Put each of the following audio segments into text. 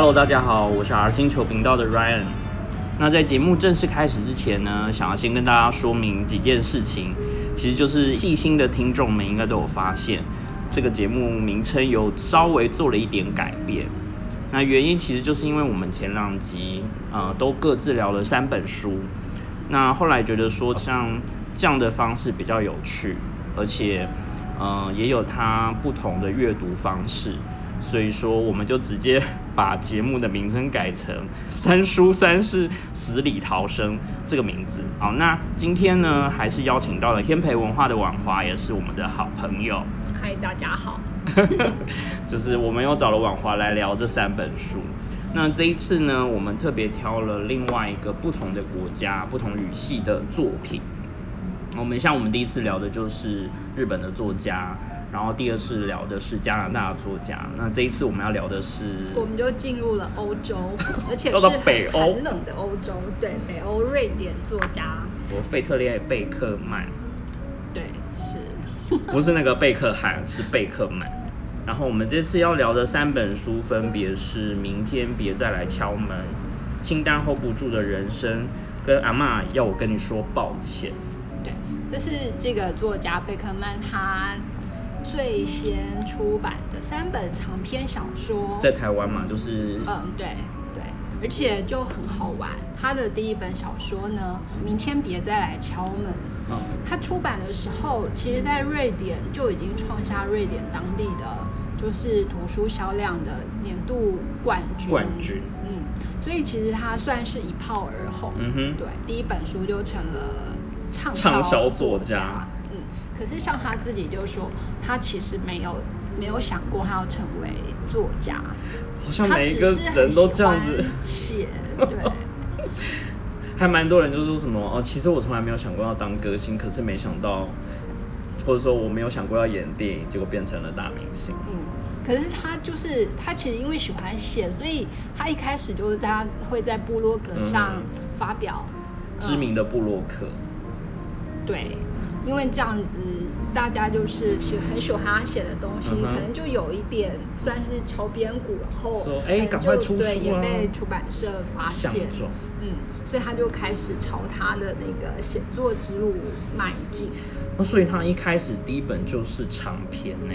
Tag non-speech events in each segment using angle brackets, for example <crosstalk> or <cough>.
Hello，大家好，我是 R 星球频道的 Ryan。那在节目正式开始之前呢，想要先跟大家说明几件事情，其实就是细心的听众们应该都有发现，这个节目名称有稍微做了一点改变。那原因其实就是因为我们前两集呃都各自聊了三本书，那后来觉得说像这样的方式比较有趣，而且呃也有它不同的阅读方式。所以说，我们就直接把节目的名称改成“三叔三世死里逃生”这个名字。好，那今天呢，还是邀请到了天培文化的婉华，也是我们的好朋友。嗨，大家好。<laughs> 就是我们又找了婉华来聊这三本书。那这一次呢，我们特别挑了另外一个不同的国家、不同语系的作品。我们像我们第一次聊的就是日本的作家。然后第二次聊的是加拿大作家，那这一次我们要聊的是，我们就进入了欧洲，<laughs> 而且是很冷的欧洲，对，北欧瑞典作家，我费特列贝克曼，对，是，<laughs> 不是那个贝克汉，是贝克曼。然后我们这次要聊的三本书分别是《明天别再来敲门》、《清单 hold 不住的人生》跟《阿妈要我跟你说抱歉》。对，这是这个作家贝克曼他。最先出版的三本长篇小说，在台湾嘛，就是嗯，对对，而且就很好玩。他的第一本小说呢，明天别再来敲门。嗯，他出版的时候，其实在瑞典就已经创下瑞典当地的就是图书销量的年度冠军。冠军。嗯，所以其实他算是一炮而红。嗯哼。对，第一本书就成了畅销作家。可是像他自己就说，他其实没有没有想过他要成为作家，好像每一个人都这样子写，对。<laughs> 还蛮多人就说什么哦，其实我从来没有想过要当歌星，可是没想到，或者说我没有想过要演电影，结果变成了大明星。嗯，可是他就是他其实因为喜欢写，所以他一开始就是他会在部落格上发表知名的部落客。对。因为这样子，大家就是喜很喜欢他写的东西，可能就有一点算是敲边鼓，然后哎，赶快出对，也被出版社发现，嗯，所以他就开始朝他的那个写作之路迈进。那所以他一开始第一本就是长篇呢？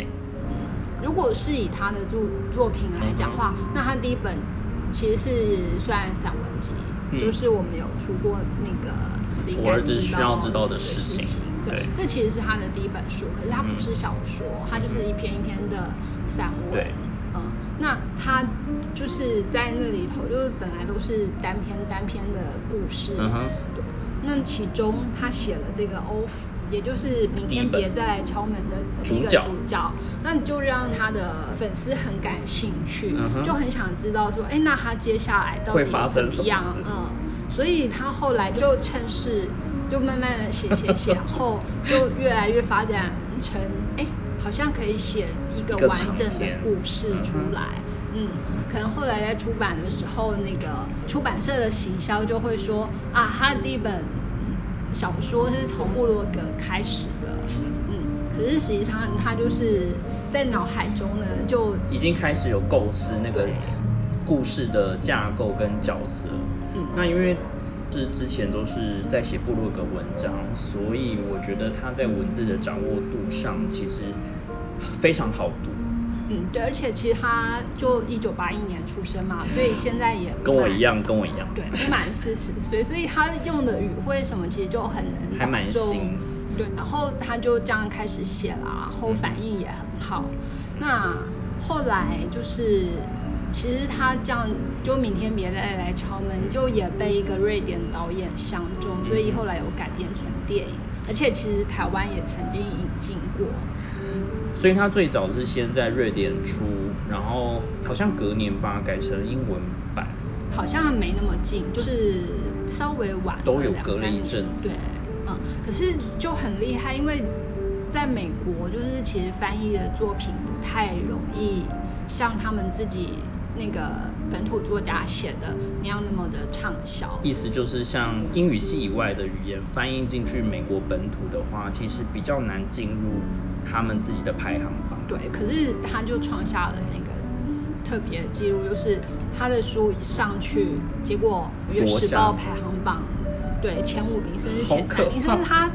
如果是以他的作作品来讲话，那他第一本其实是算散文集，就是我们有出过那个子需要知道的事情。对，这其实是他的第一本书，可是它不是小说，它就是一篇一篇的散文。嗯，那他就是在那里头，就是本来都是单篇单篇的故事。嗯哼。对，那其中他写了这个欧夫，也就是明天别再来敲门的一个主角，那就让他的粉丝很感兴趣，就很想知道说，哎，那他接下来到底怎么样？嗯，所以他后来就趁势。就慢慢的写写写，然后就越来越发展成，哎，好像可以写一个完整的故事出来。嗯，可能后来在出版的时候，那个出版社的行销就会说，啊，他的第一本小说是从布洛格开始的。嗯，可是实际上他就是在脑海中呢，就已经开始有构思那个故事的架构跟角色。嗯，那因为。是之前都是在写部落格文章，所以我觉得他在文字的掌握度上其实非常好读。嗯，对，而且其实他就一九八一年出生嘛，所以现在也跟我一样，跟我一样，对，不满四十岁，所以他用的语汇什么其实就很能还蛮新。对，然后他就这样开始写了，然后反应也很好。那后来就是。其实他这样，就明天别再来敲门，就也被一个瑞典导演相中，所以后来有改编成电影，而且其实台湾也曾经引进过。所以他最早是先在瑞典出，然后好像隔年吧改成英文版。好像没那么近，就是稍微晚都有隔了一阵子。对，嗯，可是就很厉害，因为在美国，就是其实翻译的作品不太容易像他们自己。那个本土作家写的那样那么的畅销，意思就是像英语系以外的语言翻译进去美国本土的话，其实比较难进入他们自己的排行榜。对，可是他就创下了那个特别的记录，就是他的书一上去，结果《月时报》排行榜对前五名甚至前三名，甚至他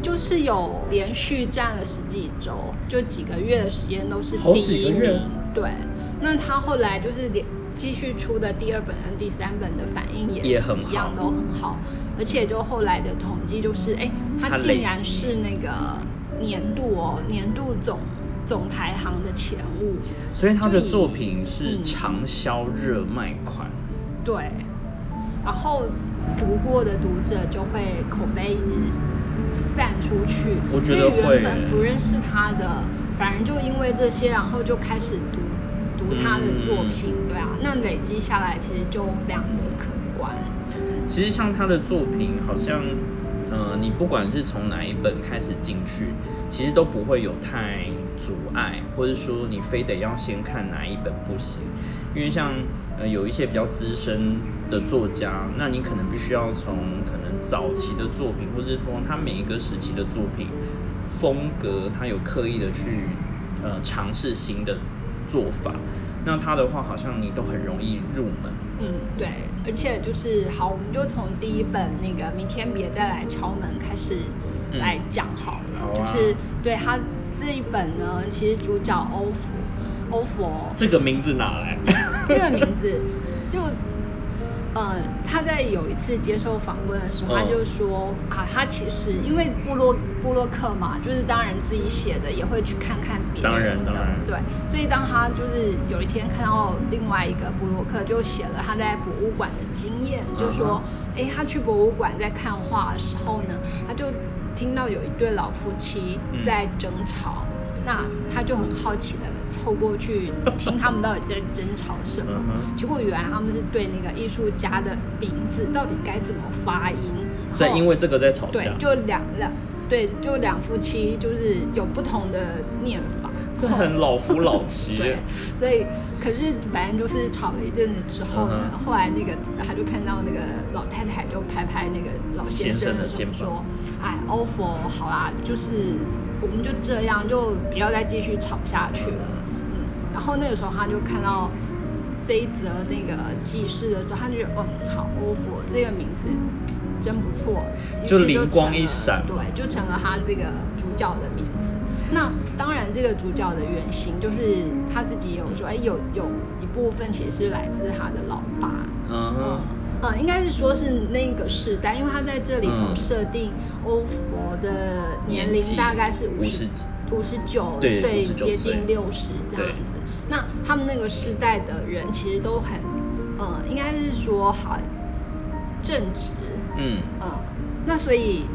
就是有连续占了十几周，就几个月的时间都是第一名。对，那他后来就是连继续出的第二本跟第三本的反应也也很一样，都很好。而且就后来的统计就是，哎，他竟然是那个年度哦，年度总总排行的前五。所以他的作品是畅销热卖款。对，然后读过的读者就会口碑一直散出去。我觉得会。原本不认识他的，反而就因为这些，然后就开始读读他的作品，对啊，那累积下来其实就非常的可观。其实像他的作品，好像，呃，你不管是从哪一本开始进去，其实都不会有太阻碍，或者说你非得要先看哪一本不行。因为像呃有一些比较资深的作家，那你可能必须要从可能早期的作品，或者说他每一个时期的作品风格，他有刻意的去呃尝试新的做法。那他的话，好像你都很容易入门。嗯，对，而且就是好，我们就从第一本那个明天别再来敲门开始来讲好了。就是对他这一本呢，其实主角欧佛，欧佛这个名字哪来？<laughs> 这个名字就。嗯，他在有一次接受访问的时候，他就说啊，他其实因为布洛布洛克嘛，就是当然自己写的也会去看看别人的，对，所以当他就是有一天看到另外一个布洛克就写了他在博物馆的经验，就说，哎，他去博物馆在看画的时候呢，他就听到有一对老夫妻在争吵。那他就很好奇的凑过去听他们到底在争吵什么，结果原来他们是对那个艺术家的名字到底该怎么发音，在因为这个在吵架，对，就两两对，就两夫妻就是有不同的念法，这很老夫老妻，<laughs> 对，所以可是反正就是吵了一阵子之后呢，后来那个他就看到那个老太太就拍拍那个老先生的肩膀说，哎，欧佛好啦，就是。我们就这样，就不要再继续吵下去了。嗯，然后那个时候他就看到这一则那个记事的时候，他就觉得，嗯，好，，offer 这个名字真不错，就灵光一闪，对，就成了他这个主角的名字。那当然，这个主角的原型就是他自己有说，哎，有有一部分其实是来自他的老爸。嗯。嗯，应该是说是那个时代，因为他在这里头设定欧佛的年龄大概是五十五十九岁，接近六十这样子。那他们那个时代的人其实都很，呃，应该是说好正直。嗯。嗯。那所以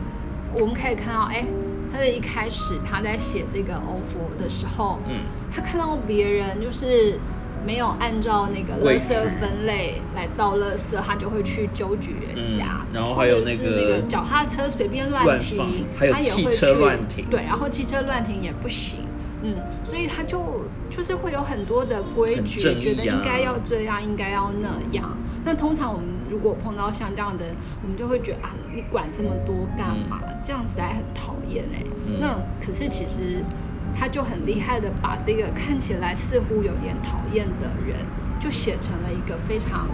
我们可以看到，哎，他的一开始他在写这个 offer 的时候，嗯，他看到别人就是。没有按照那个垃圾分类来倒垃圾，他就会去纠举人家。然后还有那个脚踏车随便乱停，还有汽车乱停。对，然后汽车乱停也不行。嗯，所以他就就是会有很多的规矩，觉得应该要这样，应该要那样。那通常我们如果碰到像这样的，我们就会觉得啊，你管这么多干嘛？这样实在很讨厌哎。那可是其实。他就很厉害的把这个看起来似乎有点讨厌的人，就写成了一个非常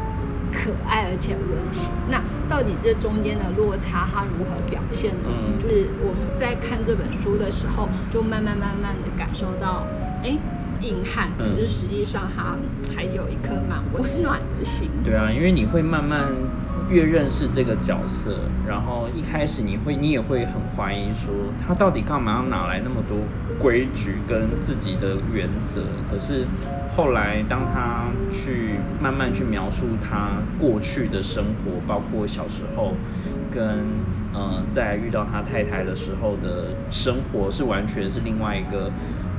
可爱而且温馨。那到底这中间的落差他如何表现呢？就是我们在看这本书的时候，就慢慢慢慢的感受到，哎，硬汉，可是实际上他还有一颗蛮温暖的心。对啊，因为你会慢慢。越认识这个角色，然后一开始你会，你也会很怀疑说，他到底干嘛要拿来那么多规矩跟自己的原则？可是后来当他去慢慢去描述他过去的生活，包括小时候跟呃在遇到他太太的时候的生活，是完全是另外一个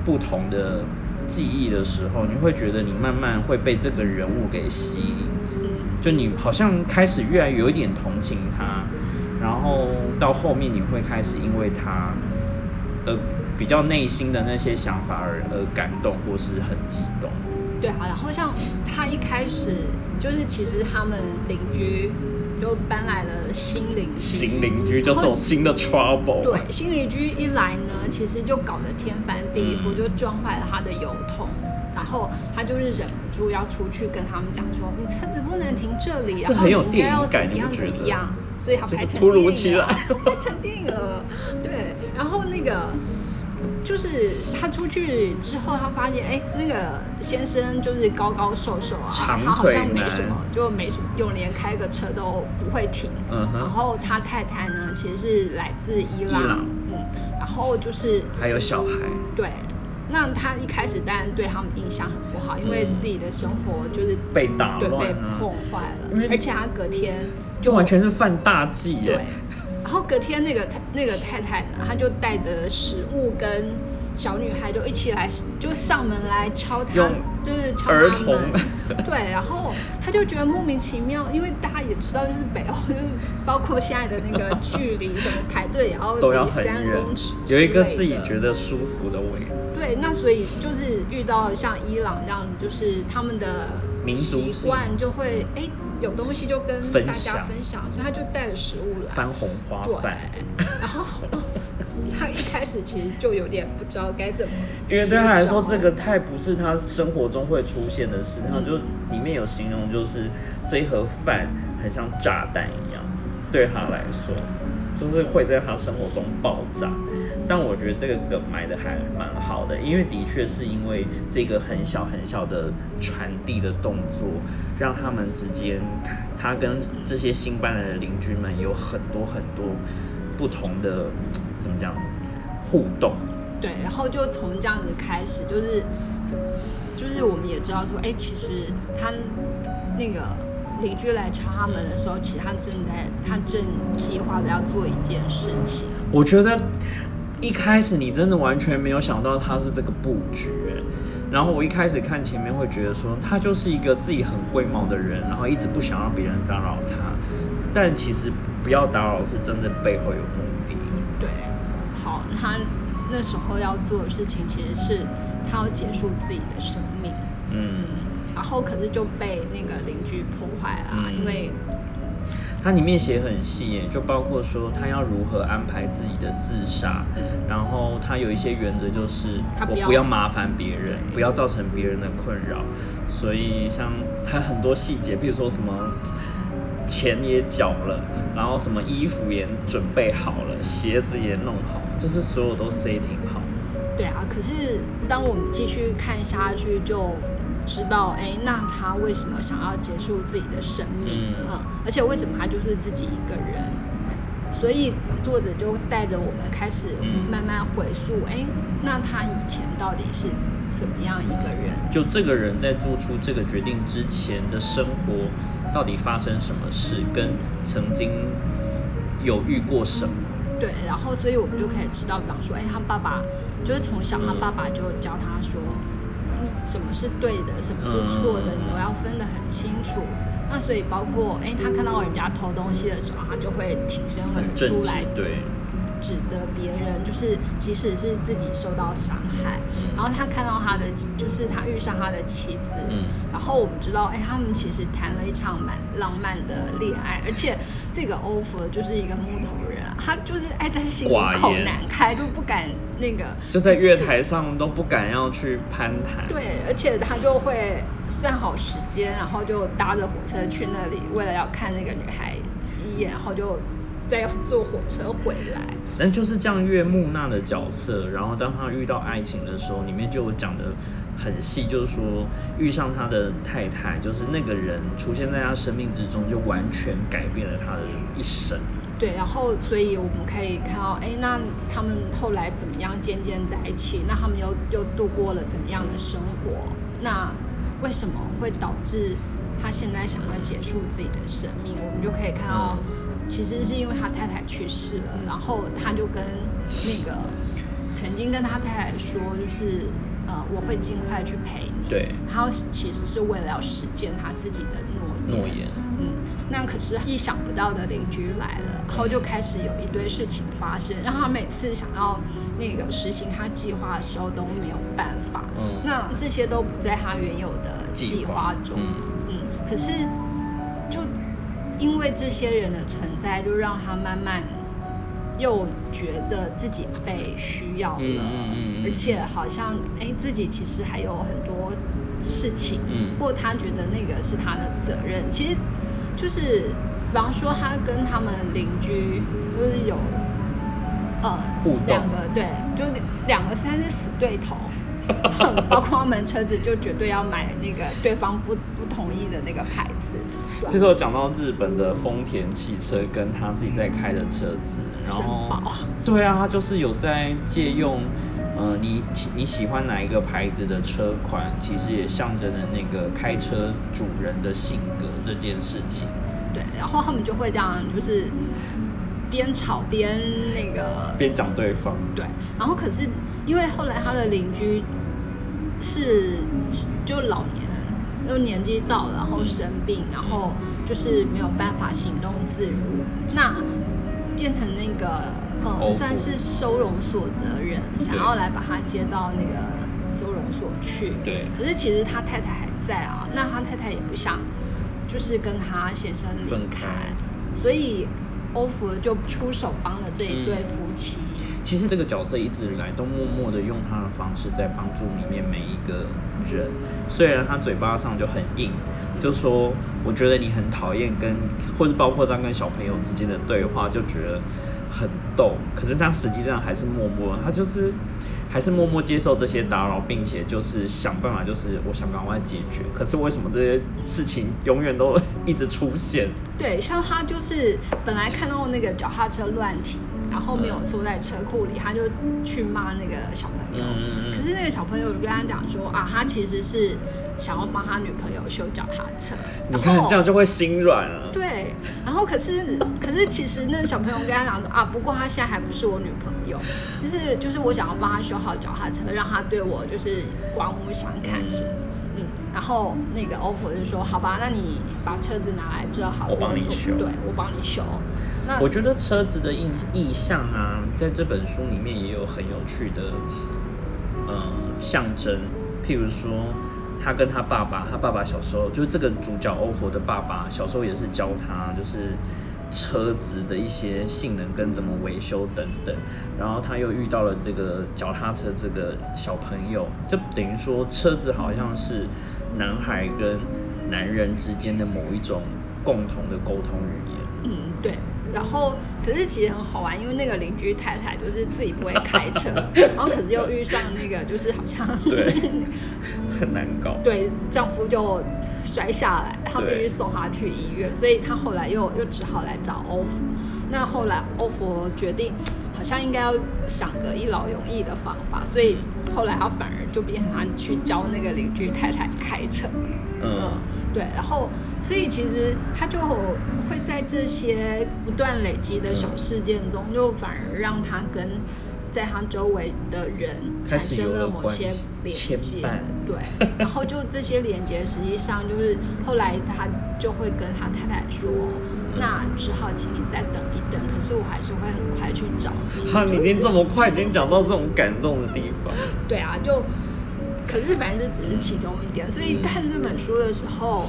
不同的记忆的时候，你会觉得你慢慢会被这个人物给吸引。就你好像开始越来越有一点同情他，然后到后面你会开始因为他，呃，比较内心的那些想法而而感动或是很激动。对啊，然后像他一开始就是其实他们邻居就搬来了新邻居，新邻居就是有新的 trouble。对，新邻居一来呢，其实就搞得天翻地覆，就撞坏了他的油桶。然后他就是忍不住要出去跟他们讲说，你车子不能停这里，这然后你应该很有电影要怎么样感你不觉得怎么样，所以他就是突拍成电影如其来 <laughs> 了拍成电影了，对，然后那个。就是他出去之后，他发现哎，那个先生就是高高瘦瘦啊，长他好像没什么，就没什么用，连开个车都不会停。然后他太太呢，其实是来自伊朗，伊朗。嗯，然后就是还有小孩。对，那他一开始当然对他们印象很不好，因为嗯自己的生活就是被打对被破坏了，而且他隔天就完全是犯大忌耶。对，然后隔天那个太那个太太呢，她就带着食物跟小女孩就一起来，就上门来敲她，就是敲儿童她门。<laughs> 对，然后她就觉得莫名其妙，因为大家也知道，就是北欧就是包括现在的那个距离，什么排队也要都三很远公尺，有一个自己觉得舒服的位置。对，那所以就是遇到像伊朗这样子，就是他们的民族习惯就会哎有东西就跟大家享分享，所以他就带了食物来番红花对饭然后 <laughs> 他一开始其实就有点不知道该怎么，因为对他来说，这个太不是他生活中会出现的事。他嗯就里面有形容，就是这一盒饭很像炸弹一样，对他来说，就是会在他生活中爆炸。但我觉得这个梗埋的还蛮好的，因为的确是因为这个很小很小的传递的动作，让他们之间，他跟这些新搬来的邻居们有很多很多不同的怎么讲互动。对，然后就从这样子开始，就是就是我们也知道说，哎，其实他那个邻居来敲他门的时候，其实他正在他正计划着要做一件事情。我觉得一开始你真的完全没有想到他是这个布局，然后我一开始看前面会觉得说他就是一个自己很龟毛的人，然后一直不想让别人打扰他，但其实不要打扰是真的背后有目的。对，好，他那时候要做的事情其实是他要结束自己的生命。嗯然后可是就被那个邻居破坏了因为它里面写很细耶，就包括说他要如何安排自己的自杀，然后他有一些原则，就是他不要我不要麻烦别人，对不要造成别人的困扰。所以像他很多细节，比如说什么钱也缴了，然后什么衣服也准备好了，鞋子也弄好，就是所有都 setting 好。对啊，可是当我们继续看下去，就知道，哎，那他为什么想要结束自己的生命？嗯而且为什么他就是自己一个人？所以作者就带着我们开始嗯慢慢回溯，哎、那他以前到底是怎么样一个人？就这个人在做出这个决定之前的生活，到底发生什么事，跟曾经有遇过什么？对，然后所以我们就可以知道，比方说，哎，他爸爸就是从小他嗯爸爸就教他说，嗯，什么是对的，什么是错的，嗯你都要分得很清楚。那所以包括，哎，他看到人家偷东西的时候，他就会挺身而出来，对指责别人，就是即使是自己受到伤害。嗯然后他看到他的，就是他遇上他的妻子，嗯然后我们知道，哎，他们其实谈了一场蛮浪漫的恋爱，而且这个 offer 就是一个木头人啊，他就是爱在心里口难开，就不敢那个，<laughs> 就在月台上都不敢要去攀谈。对，而且他就会算好时间，然后就搭着火车去那里，为了要看那个女孩一眼，然后就再坐火车回来。但就是这样越木讷的角色，然后当他遇到爱情的时候，里面就有讲的很细，就是说遇上他的太太，就是那个人出现在他生命之中，就完全改变了他的一生。对，然后所以我们可以看到，哎，那他们后来怎么样渐渐在一起？那他们又又度过了怎么样的生活？那为什么会导致他现在想要结束自己的生命？我们就可以看到，其实是因为他太太去世了，然后他就跟那个曾经跟他太太说，就是呃，我会尽快去陪你。对他其实是为了要实践他自己的诺言。诺言嗯，那可是意想不到的邻居来了，然后就开始有一堆事情发生，让他每次想要那个实行他计划的时候都没有办法。嗯那这些都不在他原有的计划中。嗯可是就因为这些人的存在，就让他慢慢又觉得自己被需要了，而且好像哎自己其实还有很多事情，嗯，或他觉得那个是他的责任，其实就是，比方说他跟他们邻居就是有呃两个对，就两个算是死对头。<laughs> 包括他们车子就绝对要买那个对方不不同意的那个牌子。就是我讲到日本的丰田汽车跟他自己在开的车子，然后对啊，他就是有在借用呃你你喜欢哪一个牌子的车款，其实也象征了那个开车主人的性格这件事情。对，然后他们就会这样，就是边吵边那个边讲对方。对，然后可是因为后来他的邻居。是就老年，就年纪到了，然后生病，然后就是没有办法行动自如，那变成那个呃算是收容所的人，想要来把他接到那个收容所去。对。可是其实他太太还在啊，那他太太也不想就是跟他先生离开，所以欧弗就出手帮了这一对夫妻。其实这个角色一直以来都默默的用他的方式在帮助里面每一个人，虽然他嘴巴上就很硬，就说我觉得你很讨厌跟，或者包括他跟小朋友之间的对话就觉得很逗，可是他实际上还是默默，他就是还是默默接受这些打扰，并且就是想办法，就是我想赶快解决。可是为什么这些事情永远都一直出现？对，像他就是本来看到那个脚踏车乱停。然后没有坐在车库里，他就去骂那个小朋友。可是那个小朋友就跟他讲说啊，他其实是想要帮他女朋友修脚踏车。你看这样就会心软了。对，然后可是可是其实那个小朋友跟他讲说啊，不过他现在还不是我女朋友，就是就是我想要帮他修好脚踏车，让他对我就是刮目相看什么。嗯，然后那个欧弗就说好吧，那你把车子拿来这好，我帮你修。对，我帮你修。我觉得车子的意意象啊，在这本书里面也有很有趣的呃象征。譬如说，他跟他爸爸，他爸爸小时候就是这个主角欧佛的爸爸，小时候也是教他就是车子的一些性能跟怎么维修等等。然后他又遇到了这个脚踏车这个小朋友，就等于说车子好像是男孩跟男人之间的某一种共同的沟通语言。嗯，对。然后，可是其实很好玩，因为那个邻居太太就是自己不会开车，<laughs> 然后可是又遇上那个就是好像对 <laughs> 很难搞，对丈夫就摔下来，然后必须送她去医院，所以她后来又又只好来找欧弗。那后来欧佛决定，好像应该要想个一劳永逸的方法，所以后来他反而就变成他去教那个邻居太太开车。嗯，对，然后所以其实他就会在这些不断累积的小事件中，就反而让他跟在他周围的人产生了某些连接，对，然后就这些连接实际上就是后来他就会跟他太太说，那只好请你再等一等，可是我还是会很快去找你。他已经这么快，已经讲到这种感动的地方。<laughs> 对啊，就。可是反正这只是其中一点，所以看这本书的时候，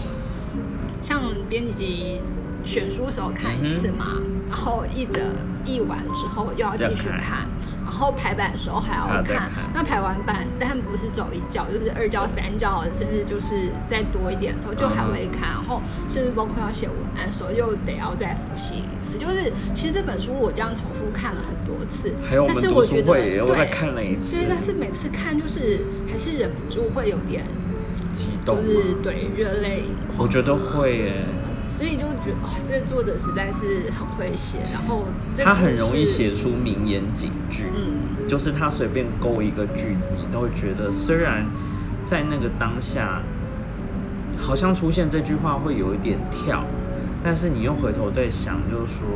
像编辑选书时候看一次嘛，然后译者译完之后又要继续看。然后排版的时候还要看，那排完版，但不是走一教，就是二教、三教，甚至就是再多一点的时候就还会看，然后甚至包括要写文案的时候又得要再复习一次。就是其实这本书我这样重复看了很多次，但是我觉得对，看了一次，对，但是每次看就是还是忍不住会有点激动，就是对热泪盈眶。我觉得会耶。所以就觉得哇，这个作者实在是很会写，然后他很容易写出名言警句，嗯，就是他随便勾一个句子，你都会觉得虽然在那个当下好像出现这句话会有一点跳，但是你又回头再想，就是说，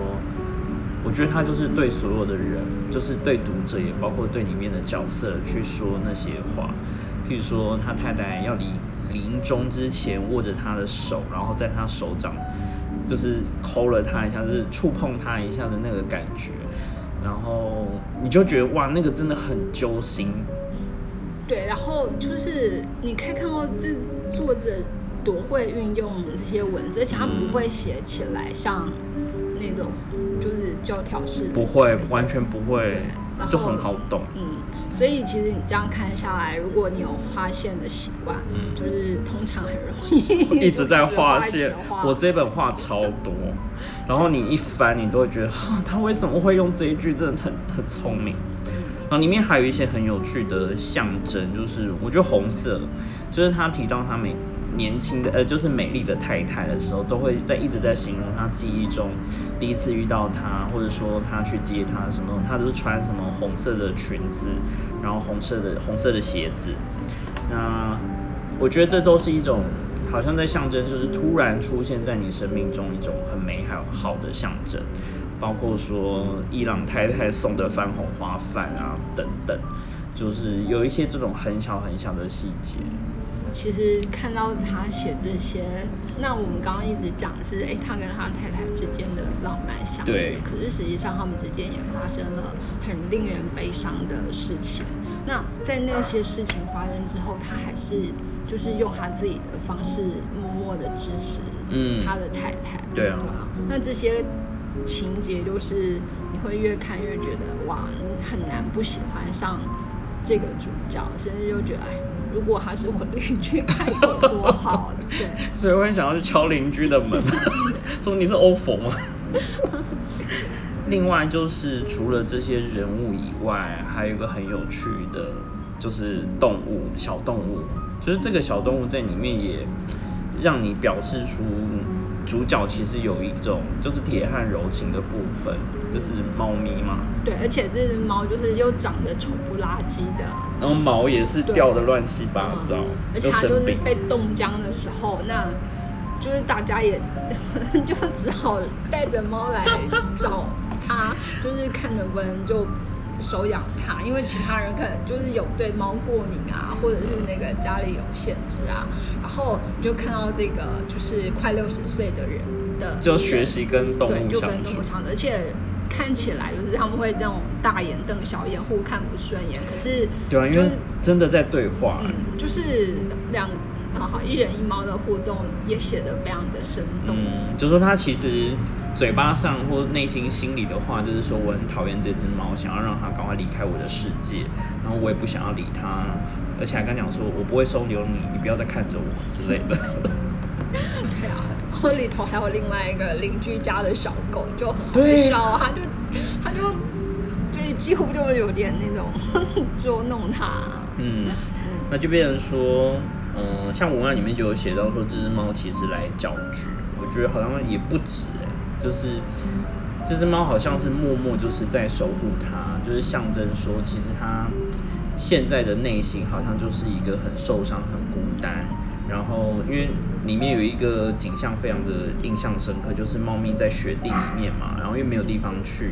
我觉得他就是对所有的人，就是对读者也包括对里面的角色去说那些话，譬如说他太太要离。临终之前握着他的手，然后在他手掌就是抠了他一下，就是触碰他一下的那个感觉，然后你就觉得哇，那个真的很揪心。对，然后就是你可以看到这作者多会运用这些文字，而且他不会写起来像那种就是教条式，不会，完全不会。就很好懂。嗯，所以其实你这样看下来，如果你有画线的习惯，嗯。就是通常很容易一直在 <laughs> 画线。画，我这本画超多，然后你一翻，你都会觉得，啊，他为什么会用这一句，真的很很聪明。然后里面还有一些很有趣的象征，就是我觉得红色，就是他提到他美年轻的呃，就是美丽的太太的时候，都会在一直在形容他记忆中第一次遇到他，或者说他去接她什么，他都是穿什么红色的裙子，然后红色的红色的鞋子。那我觉得这都是一种好像在象征，就是突然出现在你生命中一种很美好好的象征，包括说伊朗太太送的番红花饭啊等等，就是有一些这种很小很小的细节。其实看到他写这些，那我们刚刚一直讲的是，哎，他跟他太太之间的浪漫相遇。对可是实际上他们之间也发生了很令人悲伤的事情。那在那些事情发生之后，他还是就是用他自己的方式默默的支持嗯他的太太。对啊那这些情节就是你会越看越觉得哇，你很难不喜欢上这个主角，甚至就觉得哎，如果他是我邻居，该有多好。<laughs> 对。所以我很想要去敲邻居的门，<laughs> 说你是欧佛吗？<laughs> 另外就是除了这些人物以外，还有一个很有趣的，就是动物小动物，就是这个小动物在里面也让你表示出主角其实有一种就是铁汉柔情的部分，就是猫咪嘛，对，而且这只猫就是又长得丑不拉几的，然后毛也是掉的乱七八糟嗯，而且它就是被冻僵的时候，那就是大家也 <laughs> 就只好带着猫来找它，就是看能不能就收养它，因为其他人可能就是有对猫过敏啊，或者是那个家里有限制啊，然后你就看到这个就是快六十岁的人的就学习跟动物对，就相处跟动物相处，而且。看起来就是他们会那种大眼瞪小眼，互看不顺眼。可是对啊，因为就是真的在对话，嗯，就是两啊好一人一猫的互动也写得非常的生动。嗯，就说他其实嘴巴上或内心心里的话，就是说我很讨厌这只猫，想要让它赶快离开我的世界，然后我也不想要理它，而且还跟它讲说我不会收留你，你不要再看着我之类的。<laughs> 对啊，然后里头还有另外一个邻居家的小狗，就很好对笑啊，它就它就就是几乎就有点那种 <laughs> 捉弄它。嗯，那就变成说，嗯、像文案里面就有写到说，这只猫其实来搅局，我觉得好像也不止哎、就是这只猫好像是默默就是在守护它，就是象征说，其实它现在的内心好像就是一个很受伤、很孤单。然后，因为里面有一个景象非常的印象深刻，就是猫咪在雪地里面嘛，然后又没有地方去，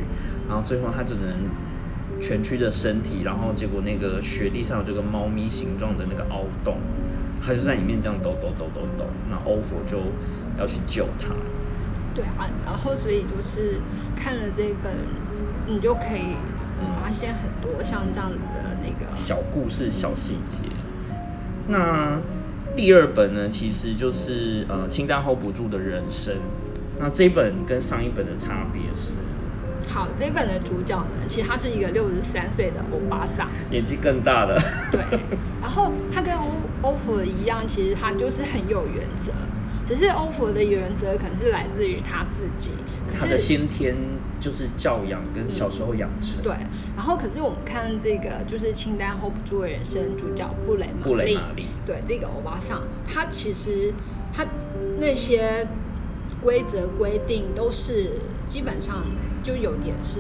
然后最后它只能蜷曲着身体，然后结果那个雪地上有这个猫咪形状的那个凹洞，它就在里面这样抖抖抖抖抖，那欧佛就要去救他。对啊，然后所以就是看了这本，你就可以发现很多像这样子的那个小故事、小细节。那第二本呢，其实就是呃清单 hold 不住的人生。那这一本跟上一本的差别是，好，这本的主角呢，其实他是一个六十三岁的欧巴桑。年纪更大的。对，然后他跟欧欧佛一样，其实他就是很有原则，只是欧佛的原则可能是来自于他自己，可他的是先天就是教养跟小时候养成。对，然后可是我们看这个就是清单 hold 不住的人生主角布雷玛布雷玛丽对这个欧巴桑，他其实他那些规则规定都是基本上就有点是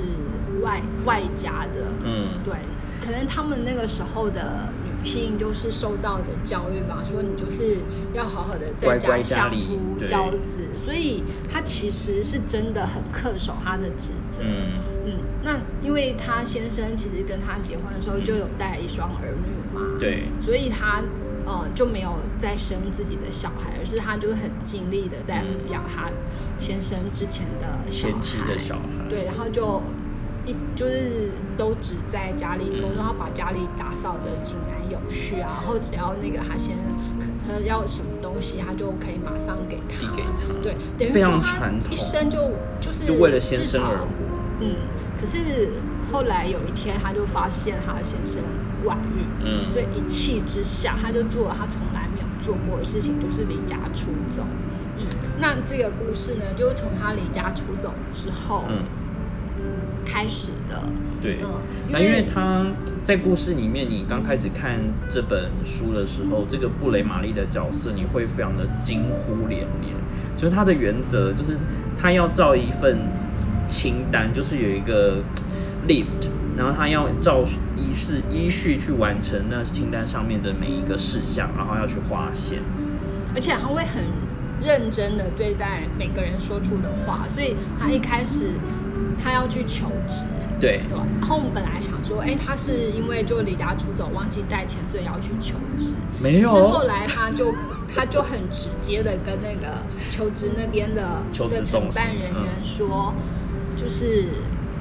外外加的，嗯。对，可能他们那个时候的女性就是受到的教育吧，说你就是要好好的在家相夫教子，所以他其实是真的很恪守他的职责。嗯。嗯，那因为他先生其实跟他结婚的时候就有带一双儿女嘛，对。所以他呃就没有再生自己的小孩，而是她就很尽力的在抚养她先生之前的小孩，的小孩。对，然后就。一就是都只在家里工作，嗯。然后把家里打扫的井然有序啊，然后只要那个她先他要什么东西，他就可以马上给他，递给他。对，等于非常说他传统一生就就是就为了先生而活。嗯，可是后来有一天，他就发现他的先生外遇，嗯，所以一气之下，他就做了他从来没有做过的事情，就是离家出走。嗯，那这个故事呢，就是从他离家出走之后，嗯，开始的。对，嗯，那因为他在故事里面，你刚开始看这本书的时候，这个布雷玛丽的角色，你会非常的惊呼连连。就是他的原则，就是他要造一份清单，就是有一个 list，然后他要照依是依序去完成那清单上面的每一个事项，然后要去划线。而且他会很认真的对待每个人说出的话，所以他一开始他要去求职。对，对。然后我们本来想说，哎，他是因为就离家出走忘记带钱，所以要去求职。没有。是后来他就他就很直接的跟那个求职那边的的承办人员说，就是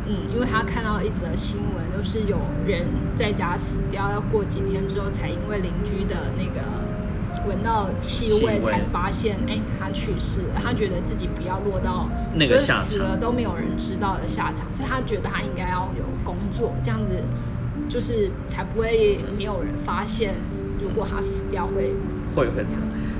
嗯，因为他看到一则新闻，就是有人在家死掉，要过几天之后才因为邻居的那个。闻到气味才发现，哎，他去世了。他觉得自己不要落到那个下场，死了都没有人知道的下场，所以他觉得他应该要有工作，这样子就是才不会没有人发现。如果他死掉会会很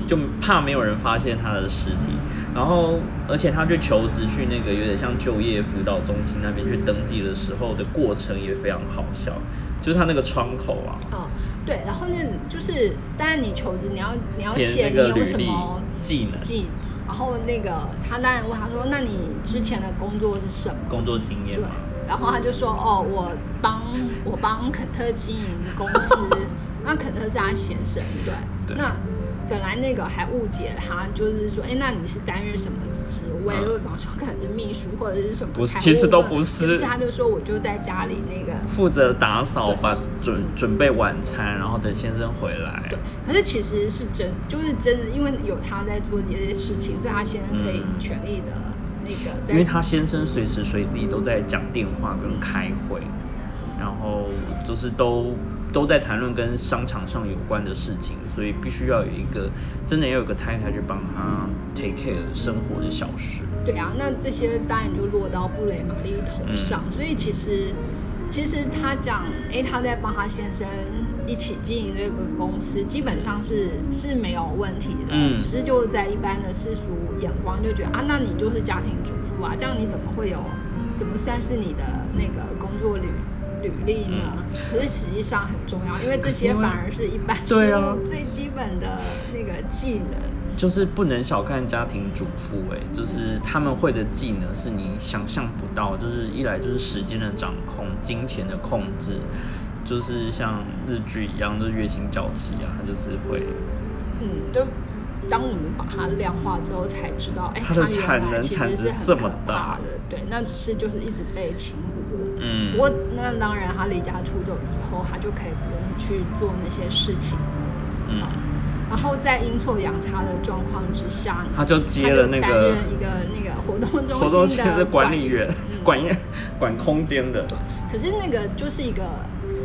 就怕没有人发现他的尸体。然后，而且他去求职去那个有点像就业辅导中心那边去登记的时候的过程也非常好笑，就是他那个窗口啊。哦，对，然后那就是，当然你求职你要你要写你有什么技能，技，然后那个他当然问他说，那你之前的工作是什么？工作经验。对，然后他就说，哦，我帮我帮肯特经营公司，<laughs> 那肯特是他先生，对，那。本来那个还误解他，就是说，哎，那你是担任什么职位？就比方说可能是秘书或者是什么？不是，其实都不是。其实他就说，我就在家里那个负责打扫，把准准备晚餐，然后等先生回来。对，可是其实是真，就是真的，因为有他在做这些事情，所以他先生可以全力的那个。因为他先生随时随地都在讲电话跟开会，然后就是都。都在谈论跟商场上有关的事情，所以必须要有一个真的要有个太太去帮他 take care 生活的小事。对啊，那这些当然就落到布雷玛丽头上。所以其实其实他讲，哎，他在帮他先生一起经营这个公司，基本上是是没有问题的。嗯。只是就在一般的世俗眼光就觉得啊，那你就是家庭主妇啊，这样你怎么会有怎么算是你的那个工作履？履历呢？可是实际上很重要，因为这些反而是一般事物最基本的那个技能。就是不能小看家庭主妇，哎，就是他们会的技能是你想象不到。就是一来就是时间的掌控、金钱的控制，就是像日剧一样，就是月薪娇妻啊，他就是会。嗯，就当我们把它量化之后，才知道，哎，它的产能产值这么大的。对，那只是就是一直被轻忽了。嗯。不过那当然，他离家出走之后，他就可以不用去做那些事情了。嗯。然后在阴错阳差的状况之下，他就接了那个一个那个活动中心的管理员，管管空间的。对。可是那个就是一个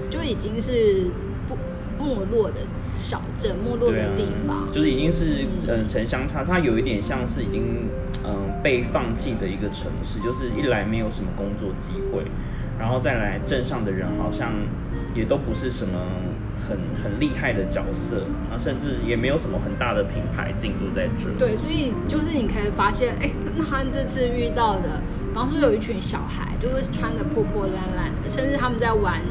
就已经是不没落的小镇，没落的地方，就是已经是嗯城乡差，它有一点像是已经嗯被放弃的一个城市，就是一来没有什么工作机会。然后再来镇上的人好像也都不是什么很很厉害的角色，啊甚至也没有什么很大的品牌进入在这。对，所以就是你可以发现，哎，那他这次遇到的，比方说有一群小孩，就是穿的破破烂烂的，甚至他们在玩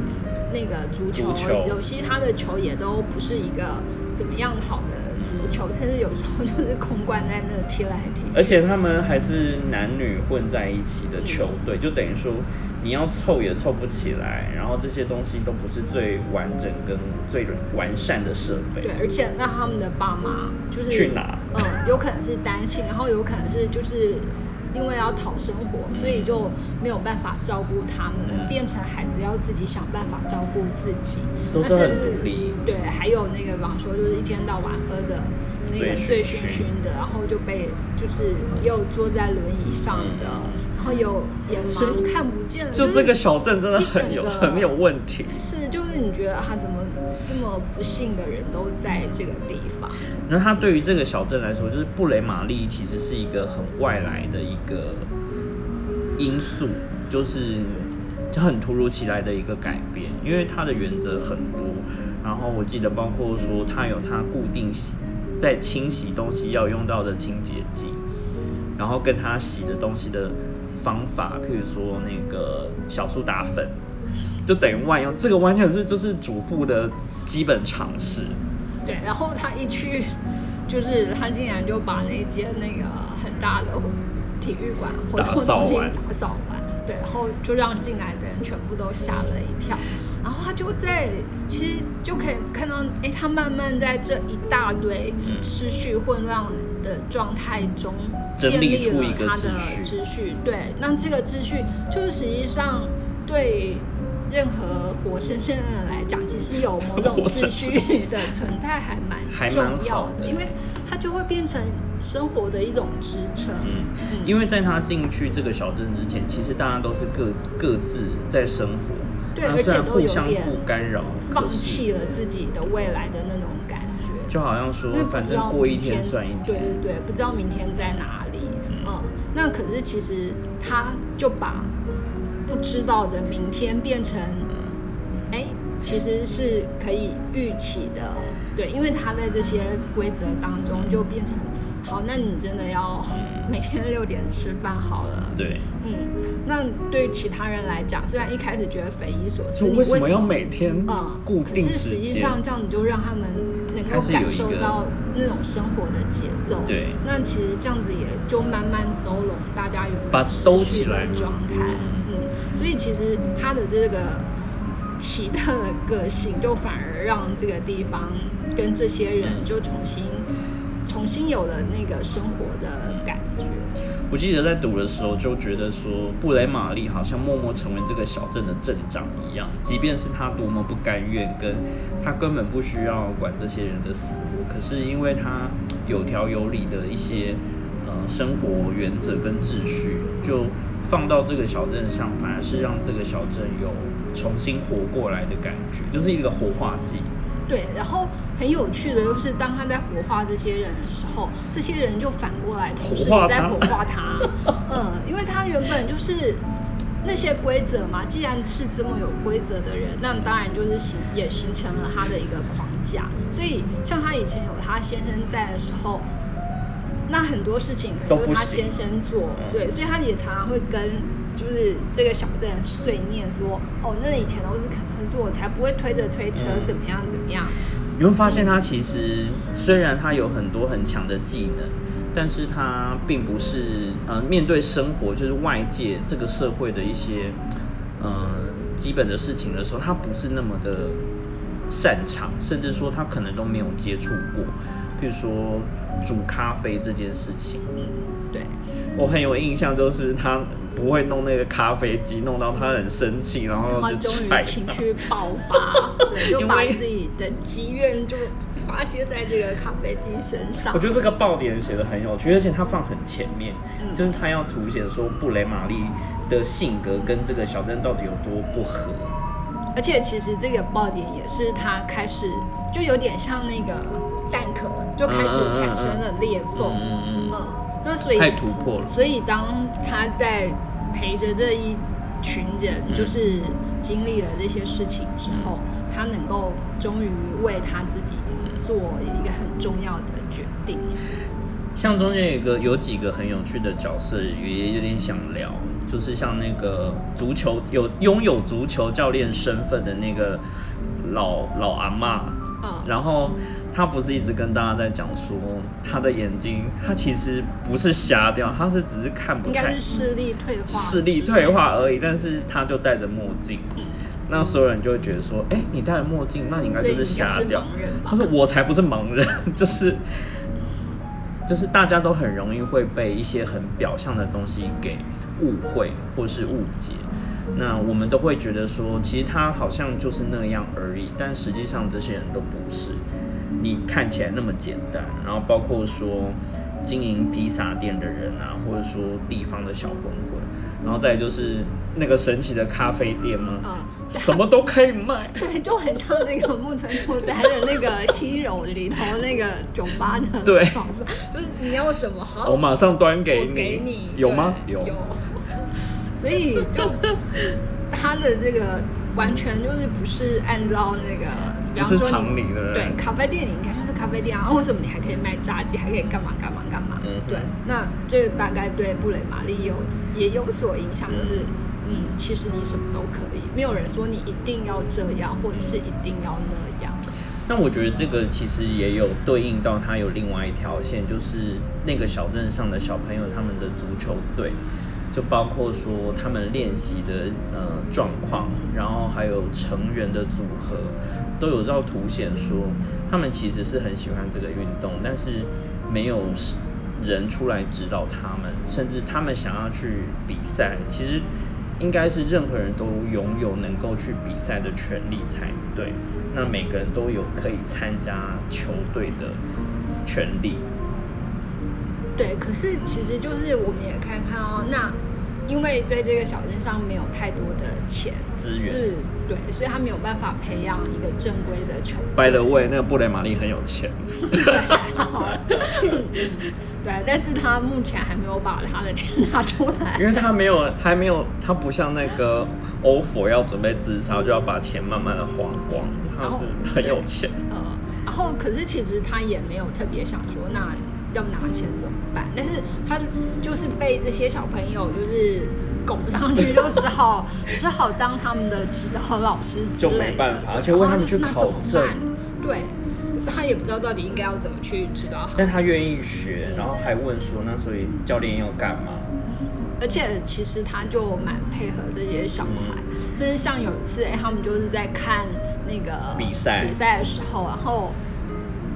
那个足球，有些他的球也都不是一个怎么样好的。足球甚至有时候就是空罐在那踢来踢去，而且他们还是男女混在一起的球队，就等于说你要凑也凑不起来，然后这些东西都不是最完整跟最完善的设备。对，而且那他们的爸妈就是去哪？嗯，有可能是单亲，然后有可能是就是。因为要讨生活，所以就没有办法照顾他们，变成孩子要自己想办法照顾自己。都是很努力。对，还有那个，比方说，就是一天到晚喝的那个醉醺醺的，然后就被就是又坐在轮椅上的，然后有眼盲看不见。就这个小镇真的很有很有问题。是，就是你觉得他怎么这么不幸的人都在这个地方？那他对于这个小镇来说，就是布雷玛丽其实是一个很外来的一个因素，就是就很突如其来的一个改变，因为它的原则很多，然后我记得包括说它有它固定洗在清洗东西要用到的清洁剂，然后跟它洗的东西的方法，譬如说那个小苏打粉，就等于万用，这个完全是就是主妇的基本常识。对，然后他一去，就是他竟然就把那间那个很大的体育馆或者东西打扫完，对，然后就让进来的人全部都吓了一跳。然后他就在，其实就可以看到，哎，他慢慢在这一大堆秩序混乱的状态中建立了他的秩序。对，那这个秩序就是实际上对。任何活生生的人来讲，其实有某种秩序的存在还蛮 <laughs> 重要的，因为它就会变成生活的一种支撑。嗯，因为在他进去这个小镇之前，其实大家都是各各自在生活，对，而且都有点不干扰，放弃了自己的未来的那种感觉，就好像说，反正过一天算一天，对对对，不知道明天在哪里。嗯，那可是其实他就把。不知道的明天变成，哎，其实是可以预期的，对，因为他在这些规则当中就变成，好，那你真的要每天六点吃饭好了，对，嗯，那对其他人来讲，虽然一开始觉得匪夷所思，你为什么要每天嗯固定可是实际上这样你就让他们能够感受到那种生活的节奏，对，那其实这样子也就慢慢都拢大家有把收起来状态。嗯所以其实他的这个奇特的个性，就反而让这个地方跟这些人就重新重新有了那个生活的感觉。我记得在读的时候就觉得说，布雷玛丽好像默默成为这个小镇的镇长一样，即便是他多么不甘愿，跟他根本不需要管这些人的死活，可是因为他有条有理的一些呃生活原则跟秩序，就。放到这个小镇上，反而是让这个小镇有重新活过来的感觉，就是一个活化剂。对，然后很有趣的就是，当他在火化这些人的时候，这些人就反过来同时也在火化他。嗯，因为他原本就是那些规则嘛，既然是这么有规则的人，那当然就是形也形成了他的一个框架。所以像他以前有他先生在的时候。那很多事情可能都是他先生做，对，所以他也常常会跟就是这个小镇碎念说，哦，那以前都是可能做，才不会推着推车怎么样怎么样。你会发现他其实虽然他有很多很强的技能，但是他并不是呃面对生活就是外界这个社会的一些呃基本的事情的时候，他不是那么的擅长，甚至说他可能都没有接触过。比如说煮咖啡这件事情，嗯，对，我很有印象，就是他不会弄那个咖啡机，弄到他很生气，然后就终于情绪爆发，<laughs> 对，就把自己的积怨就发泄在这个咖啡机身上。我觉得这个爆点写的很有趣，而且他放很前面，就是他要凸显说布雷玛丽的性格跟这个小镇到底有多不合。而且其实这个爆点也是他开始就有点像那个蛋壳。就开始产生了裂缝，嗯，那所以太突破了。所以当他在陪着这一群人，就是经历了这些事情之后，他能够终于为他自己做一个很重要的决定。像中间有个有几个很有趣的角色，也有点想聊，就是像那个足球有拥有足球教练身份的那个老老阿妈，嗯，然后。他不是一直跟大家在讲说他的眼睛，他其实不是瞎掉，他是只是看不。应该是视力退化。视力退化而已，但是他就戴着墨镜，那所有人就会觉得说，哎，你戴着墨镜，那你应该就是瞎掉。他说我才不是盲人，<laughs> 就是就是大家都很容易会被一些很表象的东西给误会或是误解。那我们都会觉得说，其实他好像就是那样而已，但实际上这些人都不是。你看起来那么简单，然后包括说经营披萨店的人啊，或者说地方的小混混，然后再就是那个神奇的咖啡店吗？啊，什么都可以卖。对，<laughs> 就很像那个木村拓哉的那个《西游》里头那个酒吧的。<laughs> 对。就是你要什么好？我马上端给你。给你。有吗？有。所以就他的这个完全就是不是按照那个，比方说你对咖啡店，你应该就是咖啡店啊，为什么你还可以卖炸鸡，还可以干嘛干嘛干嘛？嗯，对，那这个大概对布雷玛丽有也有所影响，就是嗯，其实你什么都可以，没有人说你一定要这样，或者是一定要那样。那我觉得这个其实也有对应到他有另外一条线，就是那个小镇上的小朋友他们的足球队。就包括说他们练习的呃状况，然后还有成员的组合，都有照凸显说他们其实是很喜欢这个运动，但是没有人出来指导他们，甚至他们想要去比赛，其实应该是任何人都拥有能够去比赛的权利才对。那每个人都有可以参加球队的权利。对，可是其实就是我们也看看哦，那。因为在这个小镇上没有太多的钱资源，是，对，所以他没有办法培养一个正规的球。By the way，那个布雷玛丽很有钱。<laughs> 对，但是他目前还没有把他的钱拿出来。因为他没有，还没有，他不像那个欧佛要准备自杀，就要把钱慢慢的花光。他是很有钱。呃，然后可是其实他也没有特别想说那。要拿钱怎么办？但是他就是被这些小朋友就是拱上去，就只好只好当他们的指导老师就没办法，而且问他们去考证，对，他也不知道到底应该要怎么去指导。但他愿意学，然后还问说，那所以教练要干嘛？而且其实他就蛮配合这些小孩，就是像有一次，哎，他们就是在看那个比赛比赛的时候，然后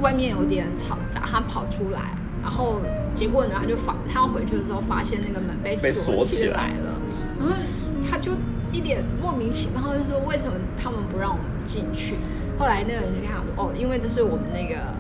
外面有点吵杂，他跑出来。然后结果呢，他就发，他要回去的时候发现那个门被锁起来。了，然后他就一点莫名其妙，就说为什么他们不让我们进去？后来那个人就跟他说，哦，因为这是我们那个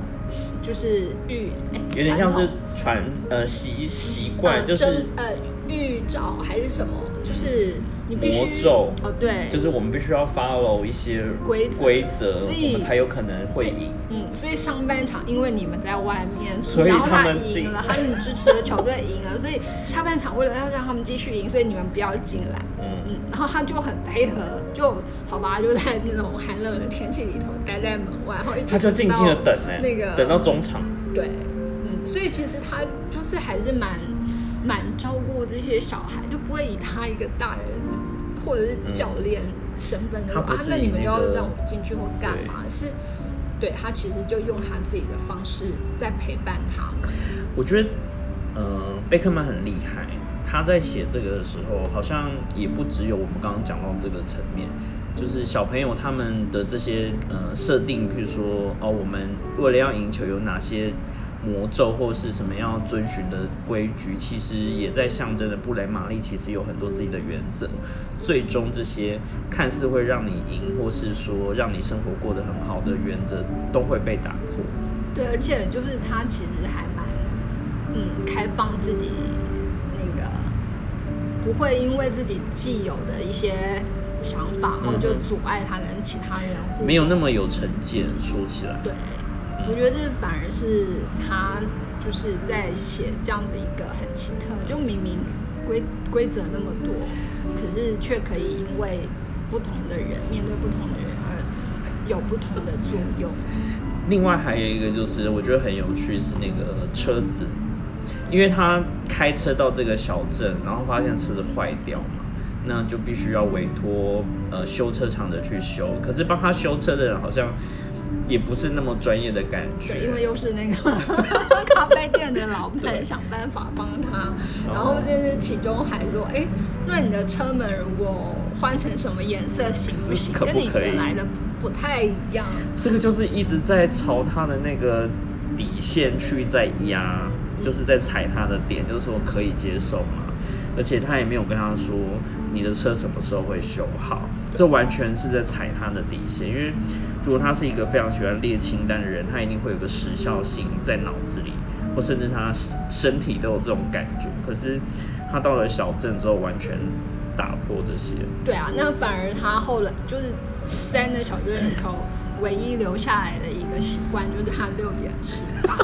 就是浴，有点像是传呃习习惯，就是呃浴澡还是什么，就是。魔咒哦，对，就是我们必须要 follow 一些规规则，所以我们才有可能会赢。嗯，所以上半场因为你们在外面，然后他赢了，他们支持的球队赢了，所以下半场为了要让他们继续赢，所以你们不要进来。嗯嗯，然后他就很配合，就好吧，就在那种寒冷的天气里头待在门外，然后他就静静的等呢，那个等到中场。对，嗯，所以其实他就是还是蛮蛮照顾这些小孩，就不会以他一个大人。或者是教练身份的话，那你们就要让我进去或干嘛？是，对他其实就用他自己的方式在陪伴他们。我觉得，呃，贝克曼很厉害，他在写这个的时候，好像也不只有我们刚刚讲到这个层面，就是小朋友他们的这些呃设定，譬如说哦，我们为了要赢球有哪些。魔咒或是什么要遵循的规矩，其实也在象征着布雷玛丽其实有很多自己的原则。最终这些看似会让你赢，或是说让你生活过得很好的原则，都会被打破。对，而且就是他其实还蛮嗯开放自己那个，不会因为自己既有的一些想法，然后就阻碍他跟其他人。没有那么有成见，说起来。对。我觉得这反而是他就是在写这样子一个很奇特，就明明规规则那么多，可是却可以因为不同的人面对不同的人而有不同的作用。<laughs> 另外还有一个就是我觉得很有趣是那个车子，因为他开车到这个小镇，然后发现车子坏掉嘛，那就必须要委托呃修车厂的去修，可是帮他修车的人好像。也不是那么专业的感觉，对，因为又是那个 <laughs> 咖啡店的老板想办法帮他，然后就是其中还说，哎，那你的车门如果换成什么颜色行不行？跟你原来的不太一样。这个就是一直在朝他的那个底线去在压，就是在踩他的点，就是说可以接受嘛。而且他也没有跟他说你的车什么时候会修好，这完全是在踩他的底线，因为。如果他是一个非常喜欢列清单的人，他一定会有个时效性在脑子里，或甚至他身体都有这种感觉。可是他到了小镇之后，完全打破这些。对啊，那反而他后来就是在那小镇里头，唯一留下来的一个习惯就是他六点吃饭，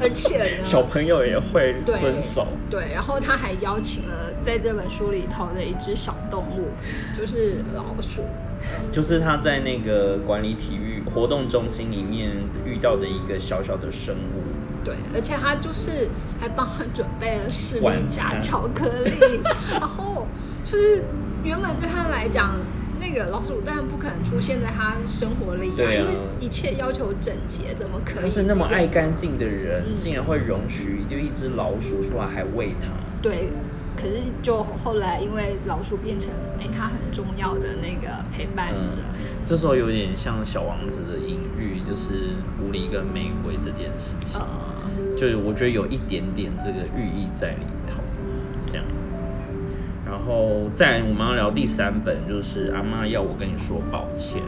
而且呢，小朋友也会遵守。对，然后他还邀请了在这本书里头的一只小动物，就是老鼠。就是他在那个管理体育活动中心里面遇到的一个小小的生物。对，而且他就是还帮他准备了士力晚架巧克力，<laughs> 然后就是原本对他来讲，那个老鼠当然不可能出现在他生活里、因为一切要求整洁，怎么可以？他是那么爱干净的人，嗯竟然会容许就一只老鼠出来还喂它。对，可是就后来因为老鼠变成哎他很重要的那个陪伴者，嗯，这时候有点像小王子的隐喻，就是狐狸跟玫瑰这件事情。嗯，就是我觉得有一点点这个寓意在里头，是这样。然后再来我们要聊第三本，就是阿妈要我跟你说抱歉。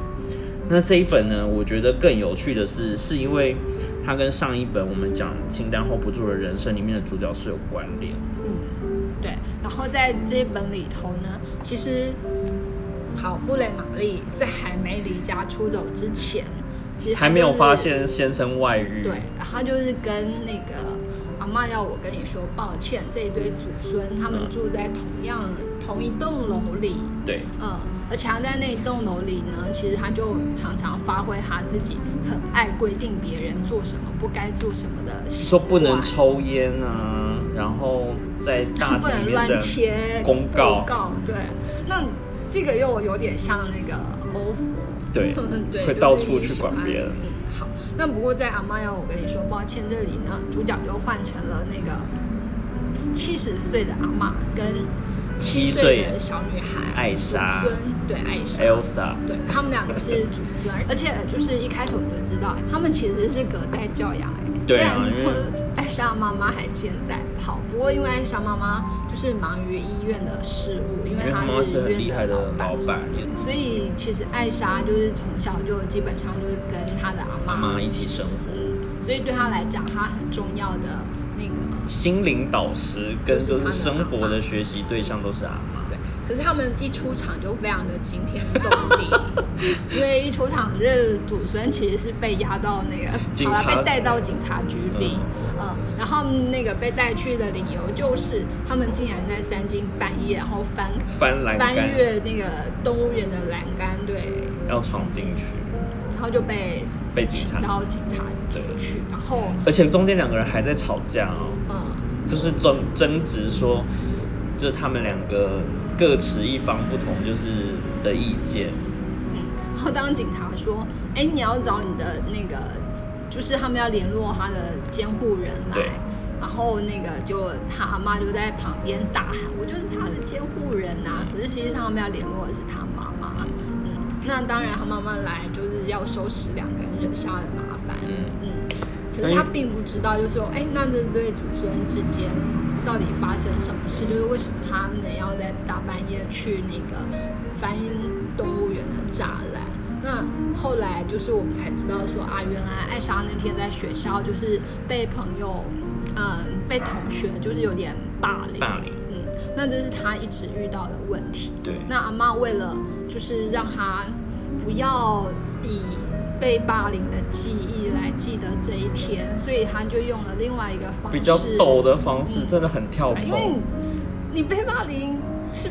那这一本呢，我觉得更有趣的是，是因为它跟上一本我们讲清单 hold 不住的人生里面的主角是有关联。嗯，对。然后在这一本里头呢，其实好布雷玛丽在还没离家出走之前，其实她还没有发现先生外遇。对，然后就是跟那个阿妈要我跟你说抱歉，这一对祖孙他们嗯住在同样同一栋楼里。对。嗯，而且他在那一栋楼里呢，其实他就常常发挥他自己很爱规定别人做什么不该做什么的习说不能抽烟啊，然后在大不能厅里面 <laughs> 乱贴公告。对，那这个又有点像那个欧服，对 <laughs> 对，会就是到处去管别人。嗯，好，那不过在阿妈要我跟你说抱歉这里呢，主角就换成了那个七十岁的阿妈跟七七岁岁的小女孩艾莎孙，对艾莎。Elsa 对他们两个是祖孙，<laughs> 而且就是一开始我们就知道，他们其实是隔代教养，哎，对啊虽然说因为艾莎妈妈还健在，好，不过因为艾莎妈妈就是忙于医院的事务，因为她是很医院厉害的老老板。所以其实艾莎就是从小就基本上就是跟她的阿妈一起生活。所以对她来讲，她很重要的那个。心灵导师跟就是生活的学习对象都是阿妈。对，可是他们一出场就非常的惊天动地，<laughs> 因为一出场这祖孙其实是被押到那个，警察好了，被带到警察局里，嗯。呃，然后那个被带去的理由就是他们竟然在三更半夜，然后翻翻栏翻越那个动物园的栏杆，对，要闯进去，然后就被被警察请到警察局对。去，然后而且中间两个人还在吵架哦，嗯。就是争争执说，就是他们两个各持一方不同就是的意见。嗯，然后当警察说，哎，你要找你的那个，就是他们要联络他的监护人来对，然后那个就他阿妈就在旁边大喊，我就是他的监护人呐、可是实际上他们要联络的是他妈妈，嗯，那当然他妈妈来就是要收拾两惹下的麻烦，嗯嗯，可是他并不知道，就是说，哎，那这对祖孙之间到底发生什么事？就是为什么他们要在大半夜去那个翻动物园的栅栏？那后来就是我们才知道说啊，原来艾莎那天在学校就是被朋友，嗯，被同学就是有点霸凌，霸凌嗯，那这是他一直遇到的问题。对那阿妈为了就是让他不要以被霸凌的记忆来记得这一天，所以他就用了另外一个方式，比较抖的方式嗯。真的很跳脱因为你被霸凌是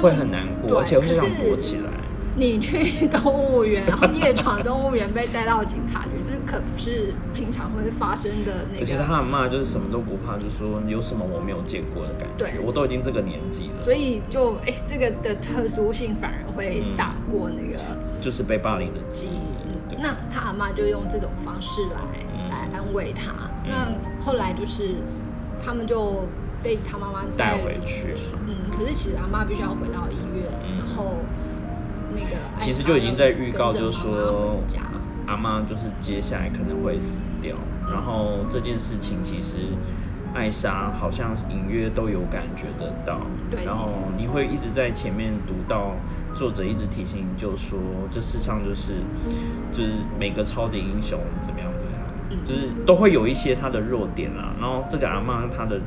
会很难过而且会想躲起来。你去动物园，然后夜闯动物园被带到警察局，这可不是平常会发生的那个。而且他阿妈就是什么都不怕，就说有什么我没有见过的感觉对，我都已经这个年纪了，所以就哎，这个的特殊性反而会打过那个就是被霸凌的记记忆那他阿妈就用这种方式来、嗯。来安慰他。嗯。那后来就是他们就被他妈妈带回去。嗯，可是其实阿妈必须要回到医院，嗯。然后那个艾其实就已经在预告，就是说阿妈就是接下来可能会死掉，然后这件事情其实艾莎好像隐约都有感觉得到，对。然后你会一直在前面读到作者一直提醒你，就说这世上就是就是每个超级英雄怎么样怎么样，嗯。就是都会有一些他的弱点啦，然后这个阿妈她的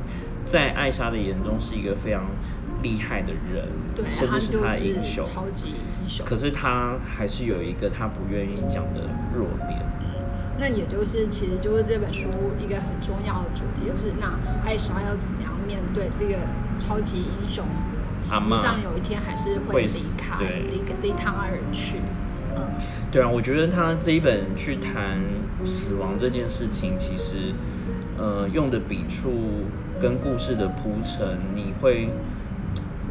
在艾莎的眼中是一个非常厉害的人，对，甚至是他的英雄，超级英雄。可是他还是有一个他不愿意讲的弱点。嗯，那也就是其实就是这本书一个很重要的主题，就是那艾莎要怎么样面对这个超级英雄，实际上有一天还是会离开，离离他而去。嗯，对啊，我觉得他这一本去谈死亡这件事情，其实呃用的笔触跟故事的铺陈，你会。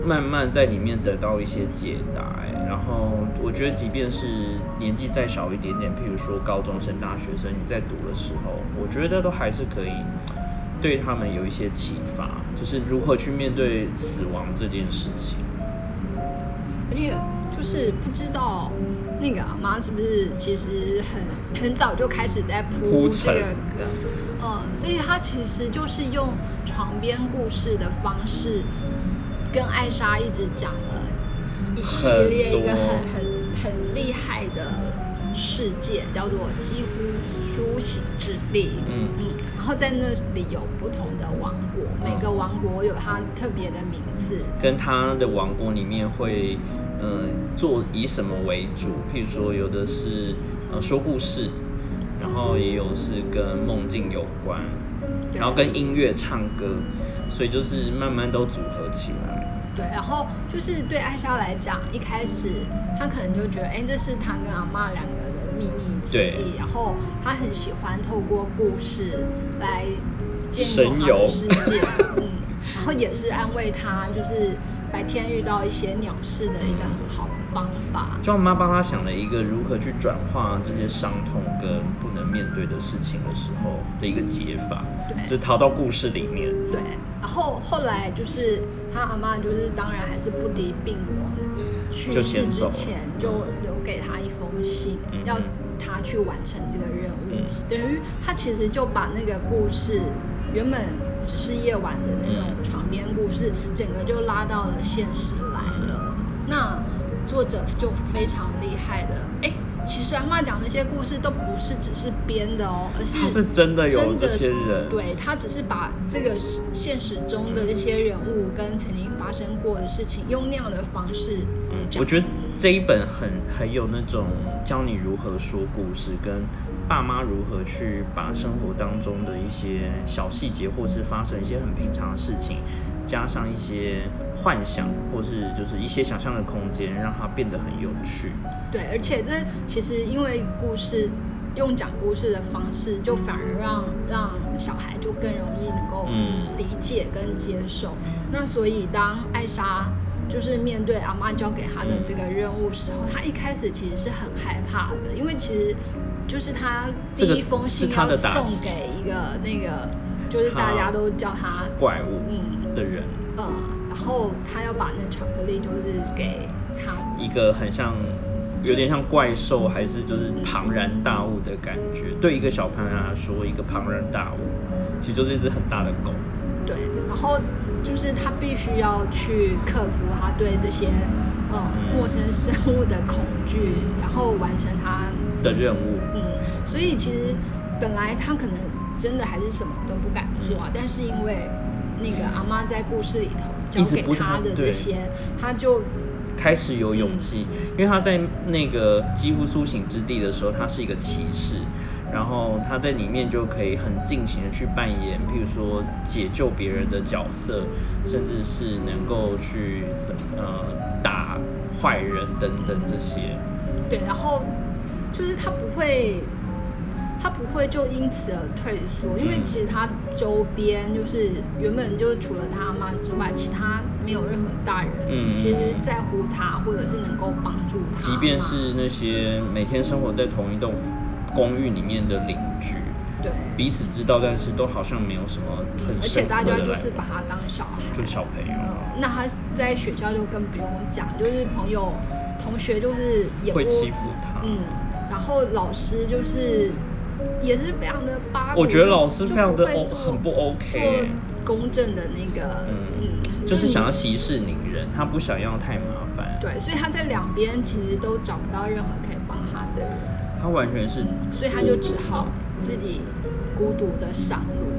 慢慢在里面得到一些解答，然后我觉得，即便是年纪再小一点点，譬如说高中生、大学生，你在读的时候，我觉得都还是可以对他们有一些启发，就是如何去面对死亡这件事情。而且就是不知道那个阿妈是不是其实很 <coughs> 很早就开始在铺这个梗，呃，所以他其实就是用床边故事的方式。跟艾莎一直讲了一系列一个很很很厉害的世界，叫做几乎苏醒之地。嗯嗯。然后在那里有不同的王国，每个王国有它特别的名字。跟它的王国里面会嗯做以什么为主？譬如说有的是呃说故事，然后也有是跟梦境有关，然后跟音乐唱歌，所以就是慢慢都组合起来。对，然后就是对艾莎来讲，一开始她可能就觉得，哎，这是她跟阿妈两个的秘密基地，然后她很喜欢透过故事来建构她的世界，嗯，然后也是安慰她，就是白天遇到一些鸟事的一个很好的方法。就妈帮她想了一个如何去转化这些伤痛跟不能面对的事情的时候的一个解法，对，就逃到故事里面。对，然后后来就是。他阿妈就是当然还是不敌病魔去世之前就留给他一封信，要他去完成这个任务。等于他其实就把那个故事原本只是夜晚的那种床边故事，整个就拉到了现实来了。那作者就非常厉害的，哎。其实阿妈讲那些故事都不是只是编的哦，而是是真的有这些人。对他只是把这个现实中的这些人物跟曾经发生过的事情，用那样的方式。嗯，我觉得这一本很很有那种教你如何说故事，跟爸妈如何去把生活当中的一些小细节，或是发生一些很平常的事情。加上一些幻想，或是就是一些想象的空间，让它变得很有趣。对，而且这其实因为故事用讲故事的方式，就反而让让小孩就更容易能够理解跟接受。那所以当艾莎就是面对阿妈交给她的这个任务时候，她一开始其实是很害怕的，因为其实就是她第一封信要送给一个那个，就是大家都叫他怪物。嗯。的人，呃，然后他要把那巧克力就是给他一个很像，有点像怪兽，还是就是庞然大物的感觉。对一个小朋友来说，一个庞然大物，其实就是一只很大的狗。对，然后就是他必须要去克服他对这些呃陌生生物的恐惧，然后完成他的任务。嗯，所以其实本来他可能真的还是什么都不敢做，啊但是因为。那个阿妈在故事里头教给他的这些，他就开始有勇气，因为他在那个几乎苏醒之地的时候，他是一个骑士，然后他在里面就可以很尽情的去扮演，譬如说解救别人的角色，甚至是能够去怎呃打坏人等等这些。对，然后就是他不会。他不会就因此而退缩，因为其实他周边就是原本就除了他妈之外，其他没有任何大人，嗯，其实在乎他或者是能够帮助他。即便是那些每天生活在同一栋公寓里面的邻居，对，彼此知道，但是都好像没有什么很而且大家就是把他当小孩，就小朋友。那他在学校就更不用讲，就是朋友、同学就是也会欺负他，嗯，然后老师就是。也是非常的八卦我觉得老师非常的很不 OK，公正的那个，嗯，就是想要息事宁人，他不想要太麻烦。对，所以他在两边其实都找不到任何可以帮他的人。他完全是，所以他就只好自己孤独的上路。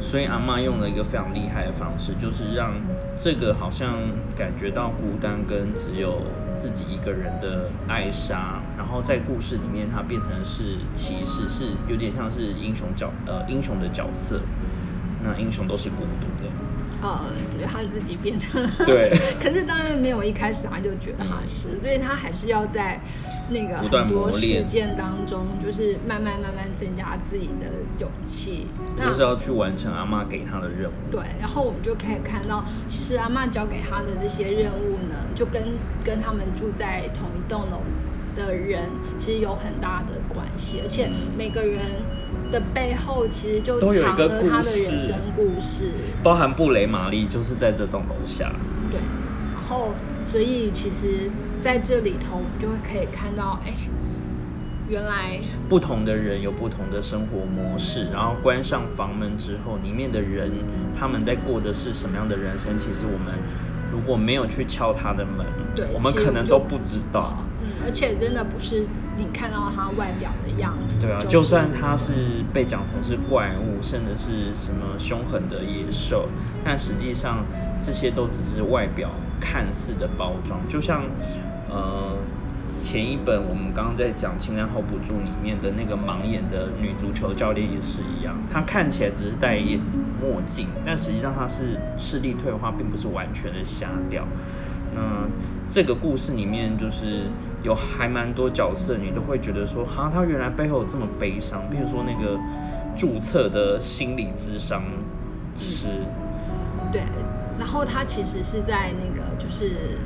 所以阿妈用了一个非常厉害的方式，就是让这个好像感觉到孤单跟只有自己一个人的艾莎，然后在故事里面她变成是骑士，是有点像是英雄角呃英雄的角色。那英雄都是孤独的。呃，他自己变成了。对。<laughs> 可是当然没有一开始他就觉得他是，所以他还是要在那个很多事件当中，就是慢慢慢慢增加自己的勇气。就是要去完成阿妈给他的任务。对，然后我们就可以看到，其实阿妈交给他的这些任务呢，就跟跟他们住在同一栋楼的人其实有很大的关系，而且每个人。的背后其实就藏了他的人生故事，包含布雷玛丽就是在这栋楼下。对，然后所以其实在这里头，我们就会可以看到，哎，原来不同的人有不同的生活模式，然后关上房门之后，里面的人他们在过的是什么样的人生？其实我们如果没有去敲他的门，对，我们可能都不知道。嗯，而且真的不是。你看到他外表的样子，对啊，就算他是被讲成是怪物，甚至是什么凶狠的野兽，但实际上这些都只是外表看似的包装。就像呃前一本我们刚刚在讲《情人 hold 不住》里面的那个盲眼的女足球教练也是一样，她看起来只是戴眼墨镜，但实际上她是视力退化，并不是完全的瞎掉。那这个故事里面就是有还蛮多角色，你都会觉得说，哈，她原来背后有这么悲伤。比如说那个注册的心理咨商师，对，然后他其实是在那个就是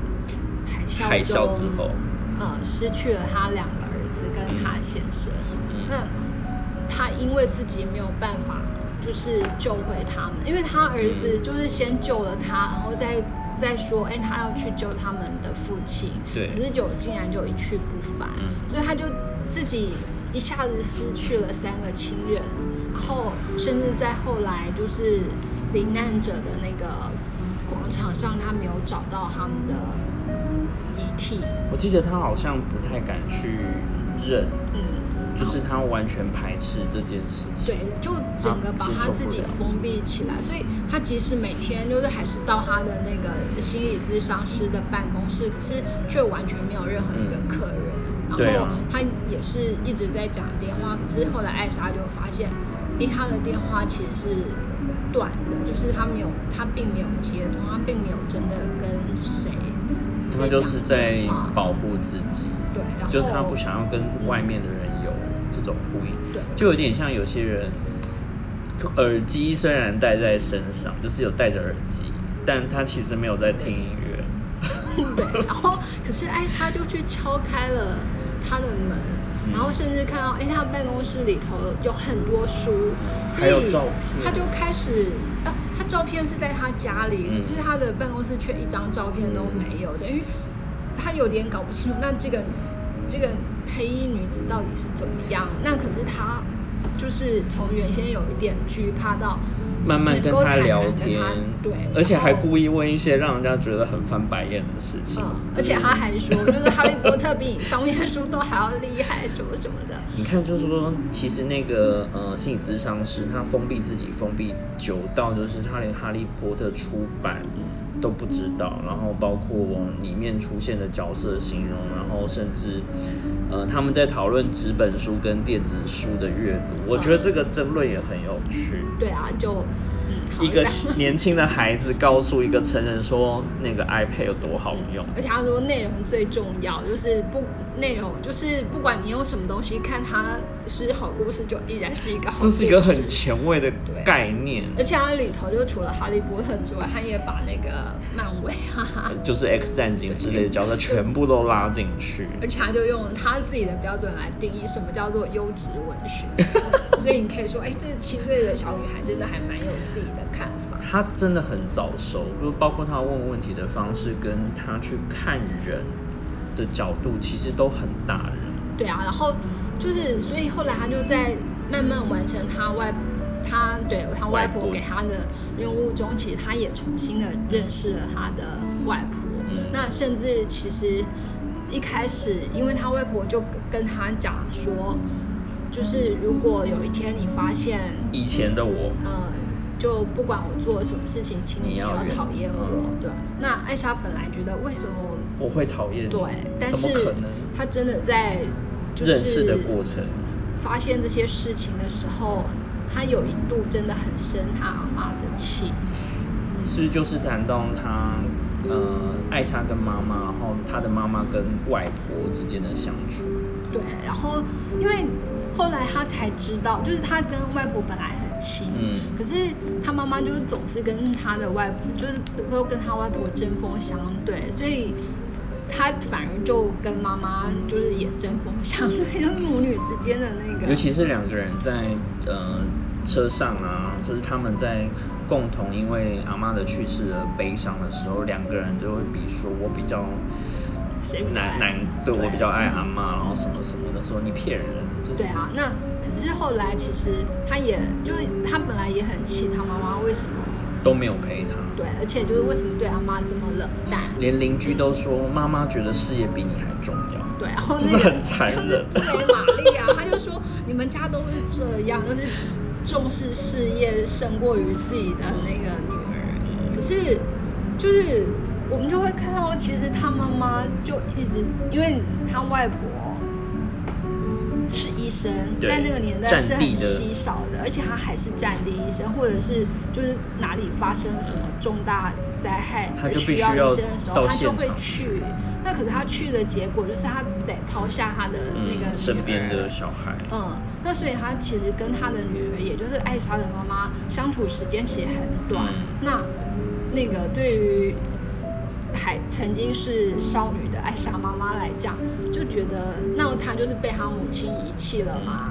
海啸海啸之后，呃，失去了他两个儿子跟他先生。那他因为自己没有办法就是救回他们，因为他儿子就是先救了他，然后再。再说，哎，他要去救他们的父亲，对，可是就竟然就一去不返，所以他就自己一下子失去了三个亲人，然后甚至在后来就是罹难者的那个广场上，他没有找到他们的我记得他好像不太敢去认，嗯。就是他完全排斥这件事情，对，就整个把他自己封闭起来，所以他即使每天就是还是到他的那个心理咨商师的办公室，可是却完全没有任何一个客人，然后他也是一直在讲电话，可是后来艾莎就发现，因为他的电话其实是断的，就是他没有，他并没有接通，他并没有真的跟谁，他就是在保护自己，对，然后就他不想要跟外面的人有。这种呼应，就有点像有些人，耳机虽然戴在身上，就是有戴着耳机，但他其实没有在听音乐。<laughs> 对，然后可是艾莎就去敲开了他的门，然后甚至看到，哎，他办公室里头有很多书，还有照片，他就开始，啊，他照片是在他家里，可是他的办公室却一张照片都没有，等于他有点搞不清楚，那这个这个。黑衣女子到底是怎么样？那可是他就是从原先有一点惧怕到慢慢跟他聊天，对，而且还故意问一些让人家觉得很翻白眼的事情。嗯，而且他还说，就是哈利波特比你上面的书都还要厉害，什么什么的。你看，就是说，其实那个呃心理咨商师，他封闭自己封闭久到，就是他连哈利波特出版。都不知道，然后包括里面出现的角色形容，然后甚至，呃，他们在讨论纸本书跟电子书的阅读，我觉得这个争论也很有趣。对啊，就。一个年轻的孩子告诉一个成人说那个 iPad 有多好用，而且他说内容最重要，就是不内容就是不管你用什么东西看它是好故事，就依然是一个好。这是一个很前卫的概念。而且它里头就除了哈利波特之外，他也把那个漫威哈哈，就是 X 战警之类的角色全部都拉进去。<laughs> 而且他就用他自己的标准来定义什么叫做优质文学，<laughs> 所以你可以说，哎，这七岁的小女孩真的还蛮有自己的。看法，他真的很早熟，就包括他问问题的方式，跟他去看人的角度，其实都很大人。对啊，然后就是，所以后来他就在慢慢完成他外，他对他外婆给他的任务中，其实他也重新的认识了他的外婆。那甚至其实一开始，因为他外婆就跟他讲说，就是如果有一天你发现以前的我，嗯。就不管我做什么事情，请你不要讨厌我嗯。对，那艾莎本来觉得为什么我会讨厌你对，但是她真的在就是认识的过程发现这些事情的时候，她有一度真的很生她阿妈的气。是不是就是谈到她呃艾莎跟妈妈，然后她的妈妈跟外婆之间的相处。对，然后因为后来他才知道，就是他跟外婆本来很亲，嗯。可是他妈妈就是总是跟他的外婆，就是都跟他外婆针锋相对，所以他反而就跟妈妈就是也针锋相对，<laughs> 就是母女之间的那个，尤其是两个人在呃车上啊，就是他们在共同因为阿妈的去世而悲伤的时候，两个人就会比说我比较谁比较爱难难对我比较爱阿妈，然后什么什么的，说你骗人，就是对啊，那可是后来其实他也就是他本来也很气他妈妈为什么都没有陪他。对，而且就是为什么对阿妈这么冷淡，连邻居都说妈妈觉得事业比你还重要。对，然后就是那个很残就是忍。布雷玛丽啊，他就说你们家都是这样，就是重视事业胜过于自己的那个女儿。可是就是我们就会看到，其实他妈妈就一直，因为他外婆。是医生，在那个年代是很稀少的，而且他还是战地医生，或者是就是哪里发生了什么重大灾害需要医生的时候，到他就会去。那可是他去的结果就是他得抛下他的那个、嗯身边的小孩嗯，那所以他其实跟他的女儿，也就是艾莎的妈妈相处时间其实很短。嗯那那个对于还曾经是少女的艾莎妈妈来讲，就觉得那她就是被她母亲遗弃了嘛。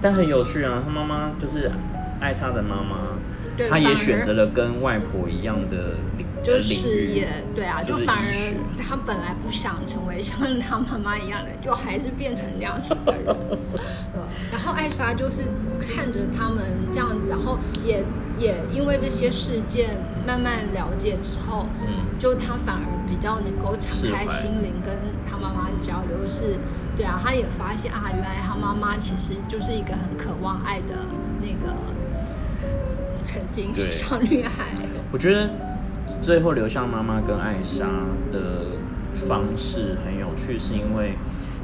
但很有趣啊，她妈妈就是艾莎的妈妈对，她也选择了跟外婆一样的领就是呃领域事业，对啊，就就是反而他本来不想成为像 <laughs> 他妈妈一样的，就还是变成那样子的人。<laughs> 对，然后艾莎就是看着他们这样子，然后也也因为这些事件慢慢了解之后，嗯就他反而比较能够敞开心灵跟他妈妈交流，是，对啊，他也发现啊，原来他妈妈其实就是一个很渴望爱的那个曾经对小女孩。我觉得最后留下妈妈跟艾莎的方式很有趣，是因为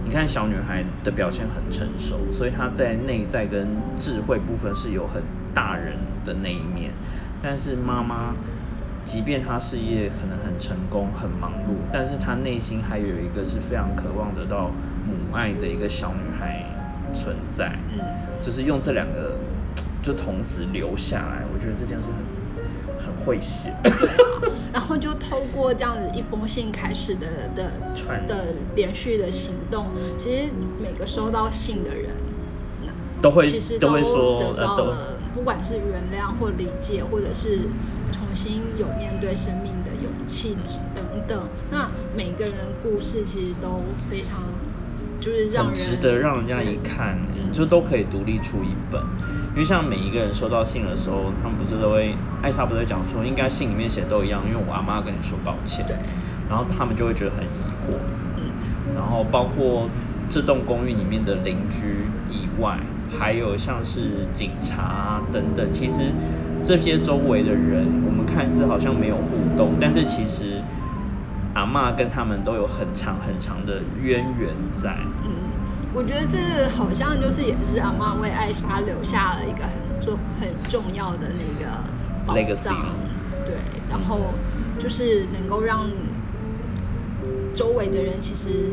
你看小女孩的表现很成熟，所以她在内在跟智慧部分是有很大人的那一面，但是妈妈。即便她事业可能很成功、很忙碌，但是她内心还有一个是非常渴望得到母爱的一个小女孩存在。嗯就是用这两个就同时留下来，我觉得这件事很很会写。<laughs> 然后就透过这样子一封信开始的的传的连续的行动，其实每个收到信的人，那都会其实都会说得到了，不管是原谅或理解，或者是重新有面对生命的勇气等等。那每个人的故事其实都非常。就是让人值得让人家一看，嗯就都可以独立出一本。因为像每一个人收到信的时候，他们不是都会，艾莎不是会讲说，应该信里面写都一样，因为我阿妈跟你说抱歉。对然后他们就会觉得很疑惑。嗯然后包括这栋公寓里面的邻居以外，还有像是警察等等，其实这些周围的人，我们看似好像没有互动，但是其实阿嬷跟他们都有很长很长的渊源在。嗯，我觉得这好像就是也是阿妈为艾莎留下了一个很重很重要的那个宝藏，对，然后就是能够让周围的人其实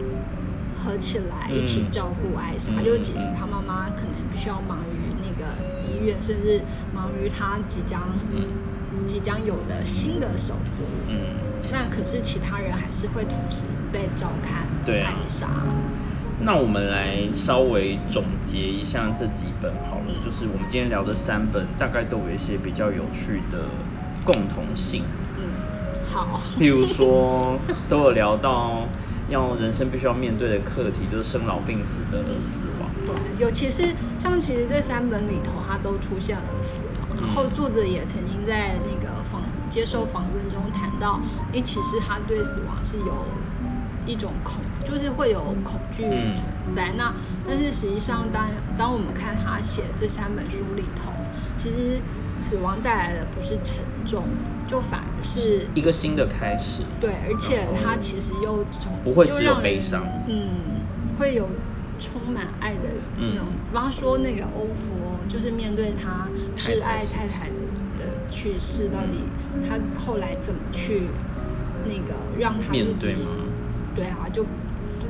合起来一起嗯照顾艾莎，嗯就即使她妈妈可能必须要忙于那个医院，甚至忙于她即将、嗯即将有的新的手足，嗯那可是其他人还是会同时在照看对啊艾莎。那我们来稍微总结一下这几本好了，嗯就是我们今天聊的三本，大概都有一些比较有趣的共同性。嗯，好。譬如说，<laughs> 都有聊到要人生必须要面对的课题，就是生老病死的死亡。对，尤其是像其实这三本里头，它都出现了死亡，然后嗯作者也曾经在那个访接受访问中谈到，诶，其实他对死亡是有一种恐，就是会有恐惧嗯存在。那但是实际上当当我们看他写这三本书里头，其实死亡带来的不是沉重，就反而是一个新的开始。对，而且他其实又从不会只有悲伤，嗯，会有充满爱的那种。比方说那个欧佛，就是面对他挚爱太太的的去世，到底他后来怎么去那个让他自己，对啊，就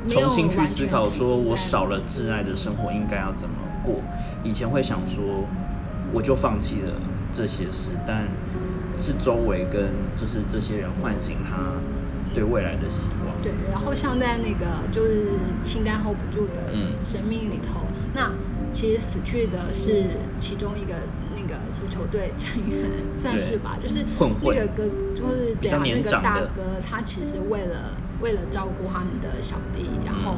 重新去思考，说我少了挚爱的生活应该要怎么过。以前会想说，我就放弃了这些事，但是周围跟就是这些人唤醒他对未来的希望。对，然后像在那个就是清单 hold 不住的生命里头，那其实死去的是其中一个那个足球队成员，<laughs> 算是吧，就是那个哥，就是对啊，那个大哥，他其实为了为了照顾他们的小弟，然后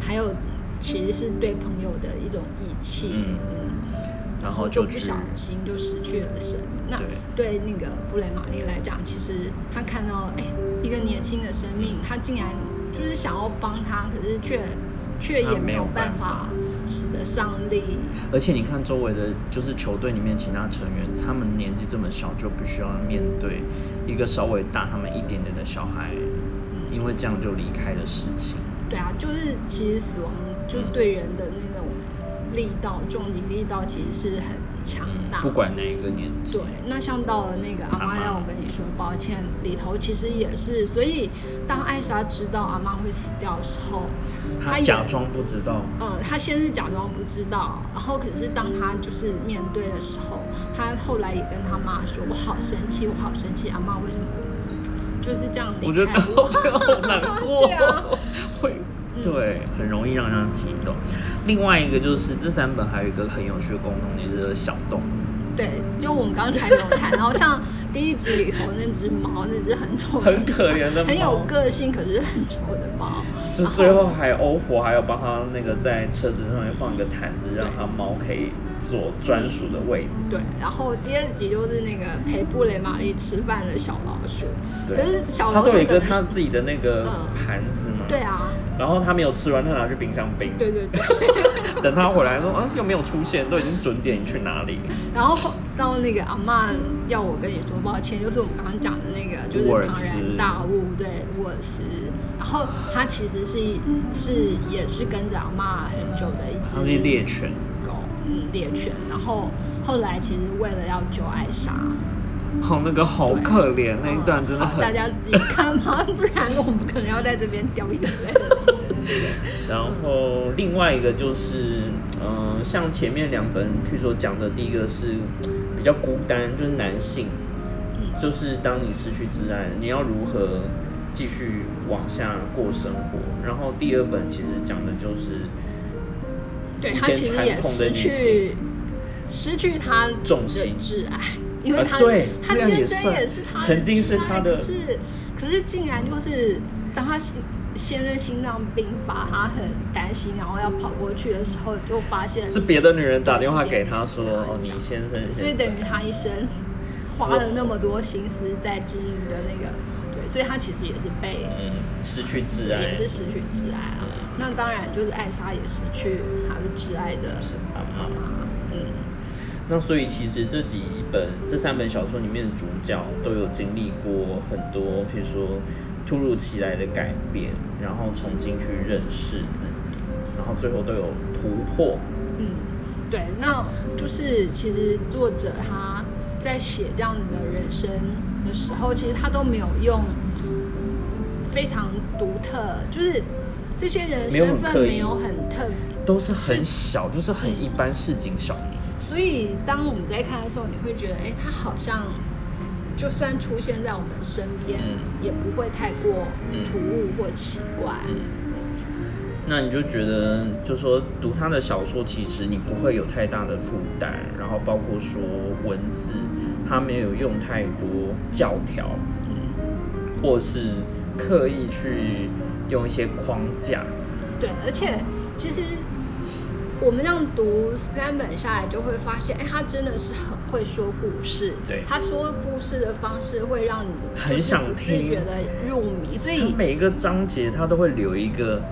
还有其实是对朋友的一种义气，嗯。然后就不小心就失去了生命。那对那个布雷玛丽来讲，其实他看到哎一个年轻的生命，他竟然就是想要帮他，可是却却也没有办法使得上力。而且你看周围的，就是球队里面其他成员，他们年纪这么小，就必须要面对一个稍微大他们一点点的小孩，因为这样就离开的事情。对啊，就是其实死亡就对人的那种。力道，重击力道其实是很强大，不管哪一个年纪。对，那像到了那个阿妈让我跟你说抱歉里头，其实也是，所以当艾莎知道阿妈会死掉的时候，她假装不知道。呃，她先是假装不知道，然后可是当她就是面对的时候，她后来也跟她妈说：“我好生气，我好生气，阿妈为什么就是这样离开我？”我觉得 <laughs> 好难过，会。对，很容易让人激动。另外一个就是这三本还有一个很有趣的共同点，就是小动物。对，就我们刚才有谈，<laughs> 然后像第一集里头那只猫，那只很丑、很可怜的、很有个性可是很丑的猫。就最后还有欧佛，还要帮他那个在车子上面放一个毯子，让他猫可以坐专属的位置。对，然后第二集就是那个陪布雷玛丽吃饭的小老鼠。对。可是小老鼠。它有一个它自己的那个盘子嘛。对啊。然后他没有吃完，他拿去冰箱冰。对对对。<laughs> 等他回来说啊，又没有出现，都已经准点，你去哪里？然后到那个阿曼要我跟你说抱歉，就是我们刚刚讲的那个，就是庞然大物，对，沃尔斯。然后他其实是是也是跟着阿妈很久的一只。它是猎犬猎犬。然后后来其实为了要救艾莎。好，那个好可怜，那一段真的很。大家自己看吧，<laughs> 不然我们可能要在这边掉眼泪。<laughs> 然后另外一个就是，嗯，像前面两本，譬如说讲的第一个是比较孤单，就是男性，就是当你失去挚爱，你要如何继续往下过生活？然后第二本其实讲的就是，对他其实也失去失去他的挚爱。因为他对他先生也是他曾经是他的，可是可是竟然就是当他先先生心脏病发，他很担心，然后要跑过去的时候，就发现是别的女人打电话给他说，哦，你先生，所以等于他一生花了那么多心思在经营的那个，对，所以他其实也是被嗯失去挚爱，也是失去挚爱啊。那当然就是艾莎也失去她的挚爱的妈妈，嗯。那所以其实这几本这三本小说里面的主角都有经历过很多，譬如说突如其来的改变，然后重新去认识自己，然后最后都有突破。嗯，对，那就是其实作者他在写这样子的人生的时候，其实他都没有用非常独特，就是这些人身份没有很特别，都是很小，就是很一般市井小民。所以，当我们在看的时候，你会觉得，哎，他好像就算出现在我们身边，也不会太过突兀或奇怪。那你就觉得，就说读他的小说，其实你不会有太大的负担，然后包括说文字，他没有用太多教条，嗯，或是刻意去用一些框架。对，而且其实。我们这样读三本下来，就会发现，哎，他真的是很会说故事。对。他说故事的方式会让你很想听，觉得入迷。所以每一个章节他都会留一个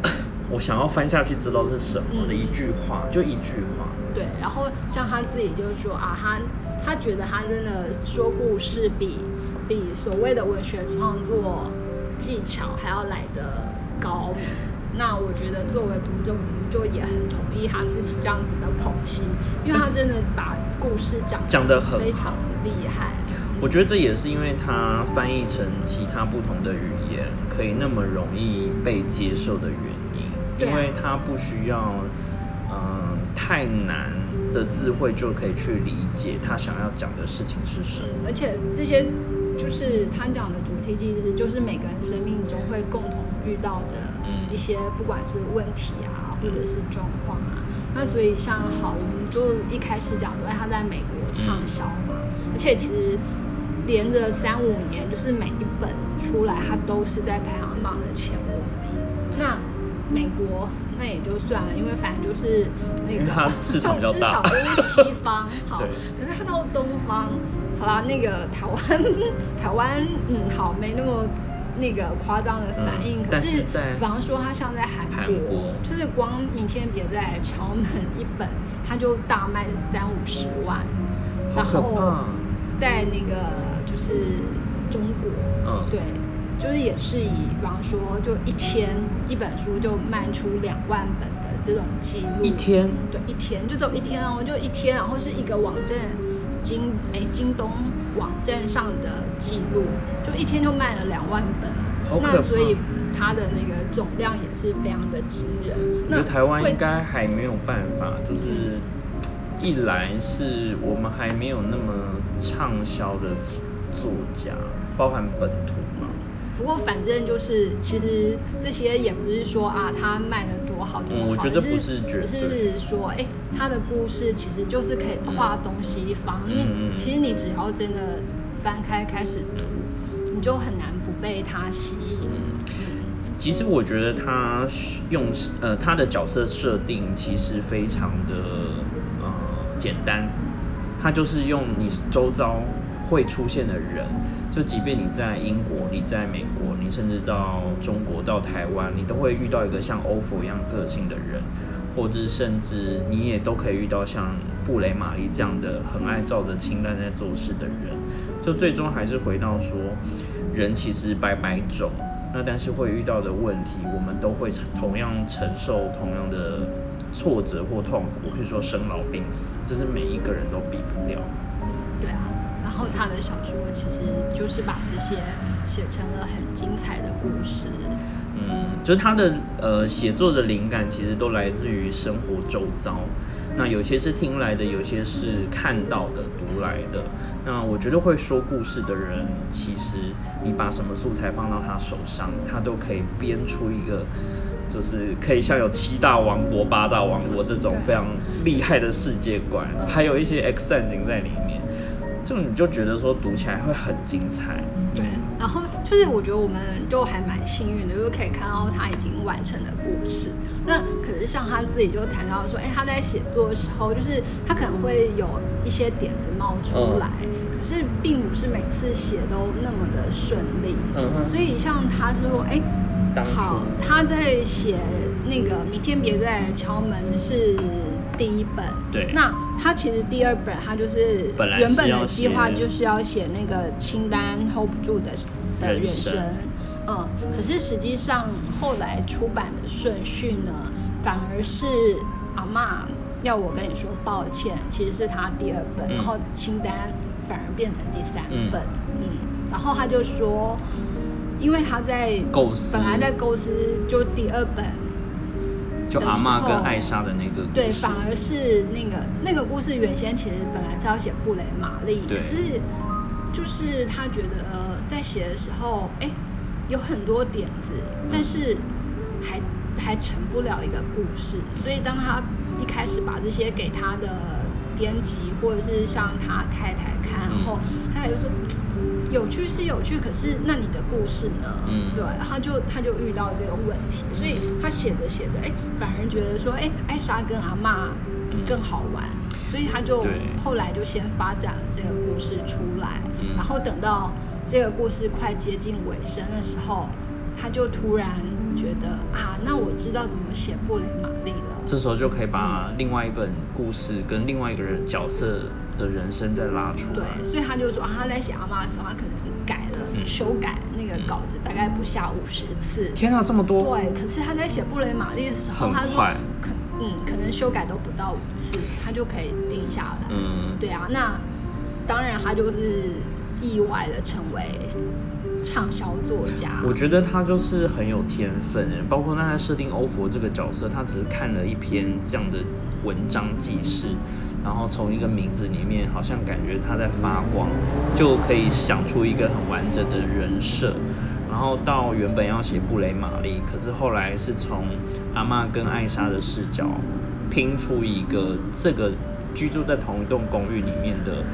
<clears throat> 我想要翻下去知道是什么的一句话，就一句话。对。然后像他自己就说啊，他他觉得他真的说故事比比所谓的文学创作技巧还要来得高明。那我觉得作为读者，我们就也很同意他自己这样子的剖析，因为他真的把故事讲讲得很非常厉害。我觉得这也是因为它翻译成其他不同的语言，可以那么容易被接受的原因，因为它不需要嗯、太难的智慧就可以去理解他想要讲的事情是什么。嗯，而且这些就是他讲的主题，其实就是每个人生命中会共同遇到的嗯一些，不管是问题啊，或者是状况啊。那所以像好，我们就一开始讲说，哎，他在美国畅销嘛，而且其实连着三五年，就是每一本出来，他都是在排行榜的前五名。那美国那也就算了，因为反正就是那个因为它市场比较至少都是西方，好，可是他到东方，好啦，那个台湾，台湾，嗯，好，没那么那个夸张的反应。嗯可是在比方说，他像在韩韩国就是光明天别再来敲门一本，他就大卖三五十万，然后在那个就是中国，嗯对。就是也是以，比方说，就一天一本书就卖出两万本的这种记录。一天对，一天就只有一天哦，就一天，然后是一个网站京哎京东网站上的记录，就一天就卖了两万本，那所以它的那个总量也是非常的惊人。那台湾应该还没有办法，就是嗯一来是我们还没有那么畅销的作家，包含本土嘛。不过反正就是，其实这些也不是说啊，他卖的多好多好，嗯我觉得只不是只是说，哎，他的故事其实就是可以跨东西方。嗯你嗯其实你只要真的翻开开始读，你就很难不被他吸引。嗯其实我觉得他用呃他的角色设定其实非常的呃简单，他就是用你周遭会出现的人，就即便你在英国、你在美国，你甚至到中国、到台湾，你都会遇到一个像欧佛一样个性的人，或者甚至你也都可以遇到像布雷玛丽这样的很爱照着清单在做事的人，就最终还是回到说，人其实百百种。那但是会遇到的问题，我们都会同样承受同样的挫折或痛苦，比如说生老病死，这是每一个人都比不掉。对啊，后他的小说其实就是把这些写成了很精彩的故事。嗯，就是他的呃写作的灵感其实都来自于生活周遭，那有些是听来的，有些是看到的、读来的。那我觉得会说故事的人，其实你把什么素材放到他手上，他都可以编出一个，就是可以像有七大王国、八大王国这种非常厉害的世界观，嗯还有一些 X 战警在里面，就你就觉得说读起来会很精彩。对，然后就是我觉得我们就还蛮幸运的，就是可以看到他已经完成的故事。那可是像他自己就谈到说，哎，他在写作的时候，就是他可能会有一些点子冒出来，可是并不是每次写都那么的顺利。嗯哼所以像他说，哎好，他在写那个《明天别再来敲门》是第一本，对。那他其实第二本他就是原本的计划就是要写那个清单 hold 不住的的人人生生，嗯，可是实际上后来出版的顺序呢，反而是阿嬷要我跟你说抱歉，其实是他第二本，嗯。然后清单反而变成第三嗯本，嗯，然后他就说，因为他在构思。本来在构思就第二本。就阿的时候嬷跟艾莎的那个故事对，反而是那个那个故事原先其实本来是要写布雷玛丽，可是就是他觉得、呃在写的时候，哎，有很多点子，但是还还成不了一个故事，所以当他一开始把这些给他的编辑或者是像他太太看，然后嗯他太太就说。有趣是有趣，可是那你的故事呢？嗯。对，他就他就遇到这个问题，所以他写着写着，哎，反而觉得说，哎，艾莎跟阿嬷更好玩，所以他就后来就先发展了这个故事出来，嗯。然后等到这个故事快接近尾声的时候，他就突然觉得啊，那我知道怎么写布雷玛丽了。这时候就可以把另外一本故事跟另外一个人角色的人生再拉出来。对，所以他就说他在写阿妈的时候，他可能改了、嗯修改那个稿子，大概不下五十次。天啊，这么多！对，可是他在写布雷玛丽的时候，他说可嗯，可能修改都不到五次，他就可以定下来。嗯对啊，那当然他就是意外的成为畅销作家。我觉得他就是很有天分，包括他在设定欧佛这个角色，他只是看了一篇这样的文章记事，然后从一个名字里面好像感觉他在发光，就可以想出一个很完整的人设。然后到原本要写布雷玛丽，可是后来是从阿嬷跟艾莎的视角拼出一个这个居住在同一栋公寓里面的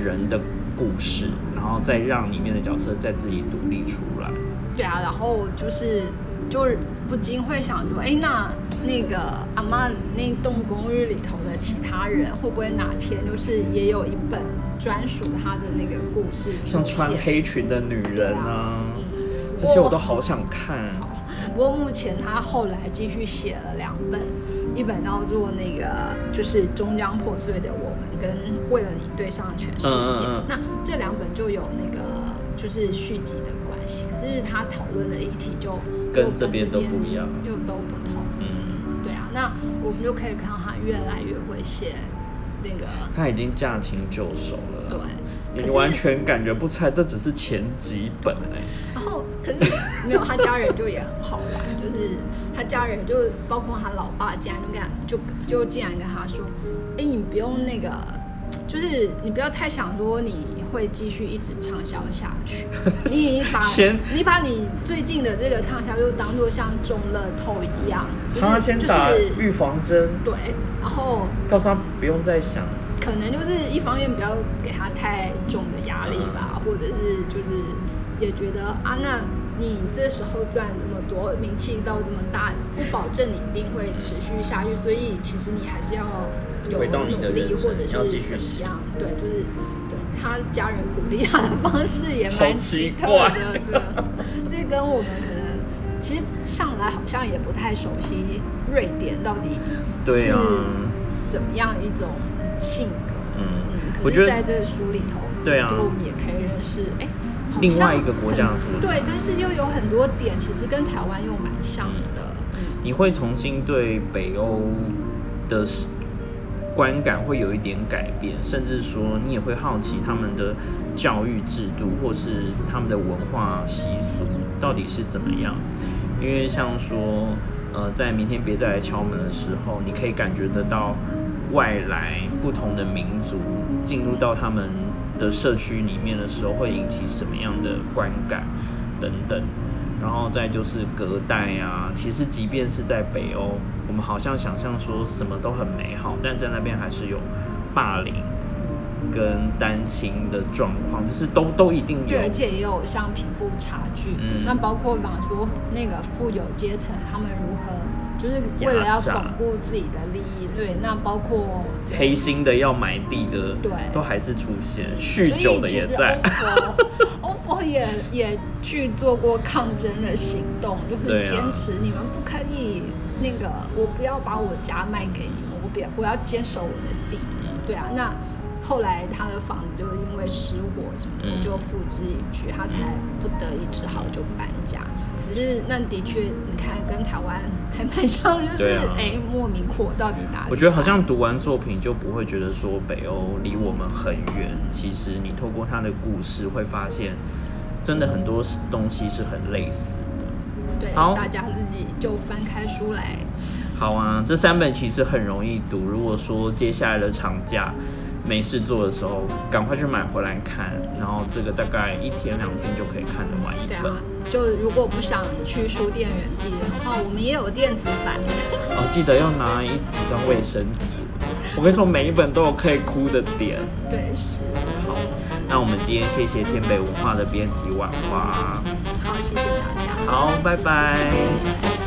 人的故事，然后再让里面的角色再自己独立出来。对啊，然后就是就是不禁会想说，哎，那那个阿妈那栋公寓里头的其他人，会不会哪天就是也有一本专属他的那个故事像穿黑裙的女人啊，嗯这些我都好想看。好，不过目前他后来继续写了两本，一本叫做那个就是终将破碎的我们跟为了你对上全世界。嗯嗯嗯那这两本就有那个就是续集的关系，可是他讨论的议题就又跟这边都不一样又都不同。嗯对啊，那我们就可以看到他越来越会写那个。他已经驾轻就熟了，对你完全感觉不出来，这只是前几本哎、然后可是没有，他家人就也很好玩，就是他家人就包括他老爸，竟然就跟他就就竟然跟他说，哎，你不用那个，就是你不要太想说你会继续一直畅销下去，你把 <laughs> 先你把你最近的这个畅销就当做像中乐透一样，就是他先打就是预防针，对，然后告诉他不用再想。可能就是一方面不要给他太重的压力吧，或者是就是也觉得啊，那你这时候赚这么多，名气到这么大，不保证你一定会持续下去，所以其实你还是要有努力或者是怎么样，对，就是对他家人鼓励他的方式也蛮奇特的，对，这跟我们可能。其实上来好像也不太熟悉瑞典到底是怎么样一种性格。嗯嗯我觉得在这个书里头，对啊就我们也可以认识，哎，好另外一个国家的很作家对，但是又有很多点其实跟台湾又蛮像的。嗯你会重新对北欧的观感会有一点改变，甚至说你也会好奇他们的教育制度或是他们的文化习俗到底是怎么样。因为像说，呃，在明天别再来敲门的时候，你可以感觉得到外来不同的民族进入到他们的社区里面的时候，会引起什么样的观感等等。然后再就是隔代啊，其实即便是在北欧，我们好像想象说什么都很美好，但在那边还是有霸凌跟单亲的状况，就是都都一定有。对，而且也有像贫富差距，嗯那包括比方说那个富有阶层他们如何，就是为了要巩固自己的利益，对，那包括黑心的要买地的，对都还是出现，酗酒的也在。欧佛也也去做过抗争的行动，就是坚持你们不可以那个，我不要把我家卖给你们，我不要我要坚守我的地。对啊，那后来他的房子就因为失火什么的嗯就付之一炬，他才不得已只好就搬家。可是那的确，你看跟台湾还蛮像的，就是哎、莫名火到底哪里？我觉得好像读完作品就不会觉得说北欧离我们很远，其实你透过他的故事会发现，真的很多东西是很类似的。对，好大家自己就翻开书来好啊，这三本其实很容易读。如果说接下来的长假没事做的时候，赶快去买回来看，然后这个大概一天两天就可以看得完一本。对啊，就如果不想去书店原寄的话，我们也有电子版。哦，记得要拿一几张卫生纸。我跟你说，每一本都有可以哭的点。对，是。好，那我们今天谢谢天北文化的编辑婉花。好，谢谢大家。好，拜拜。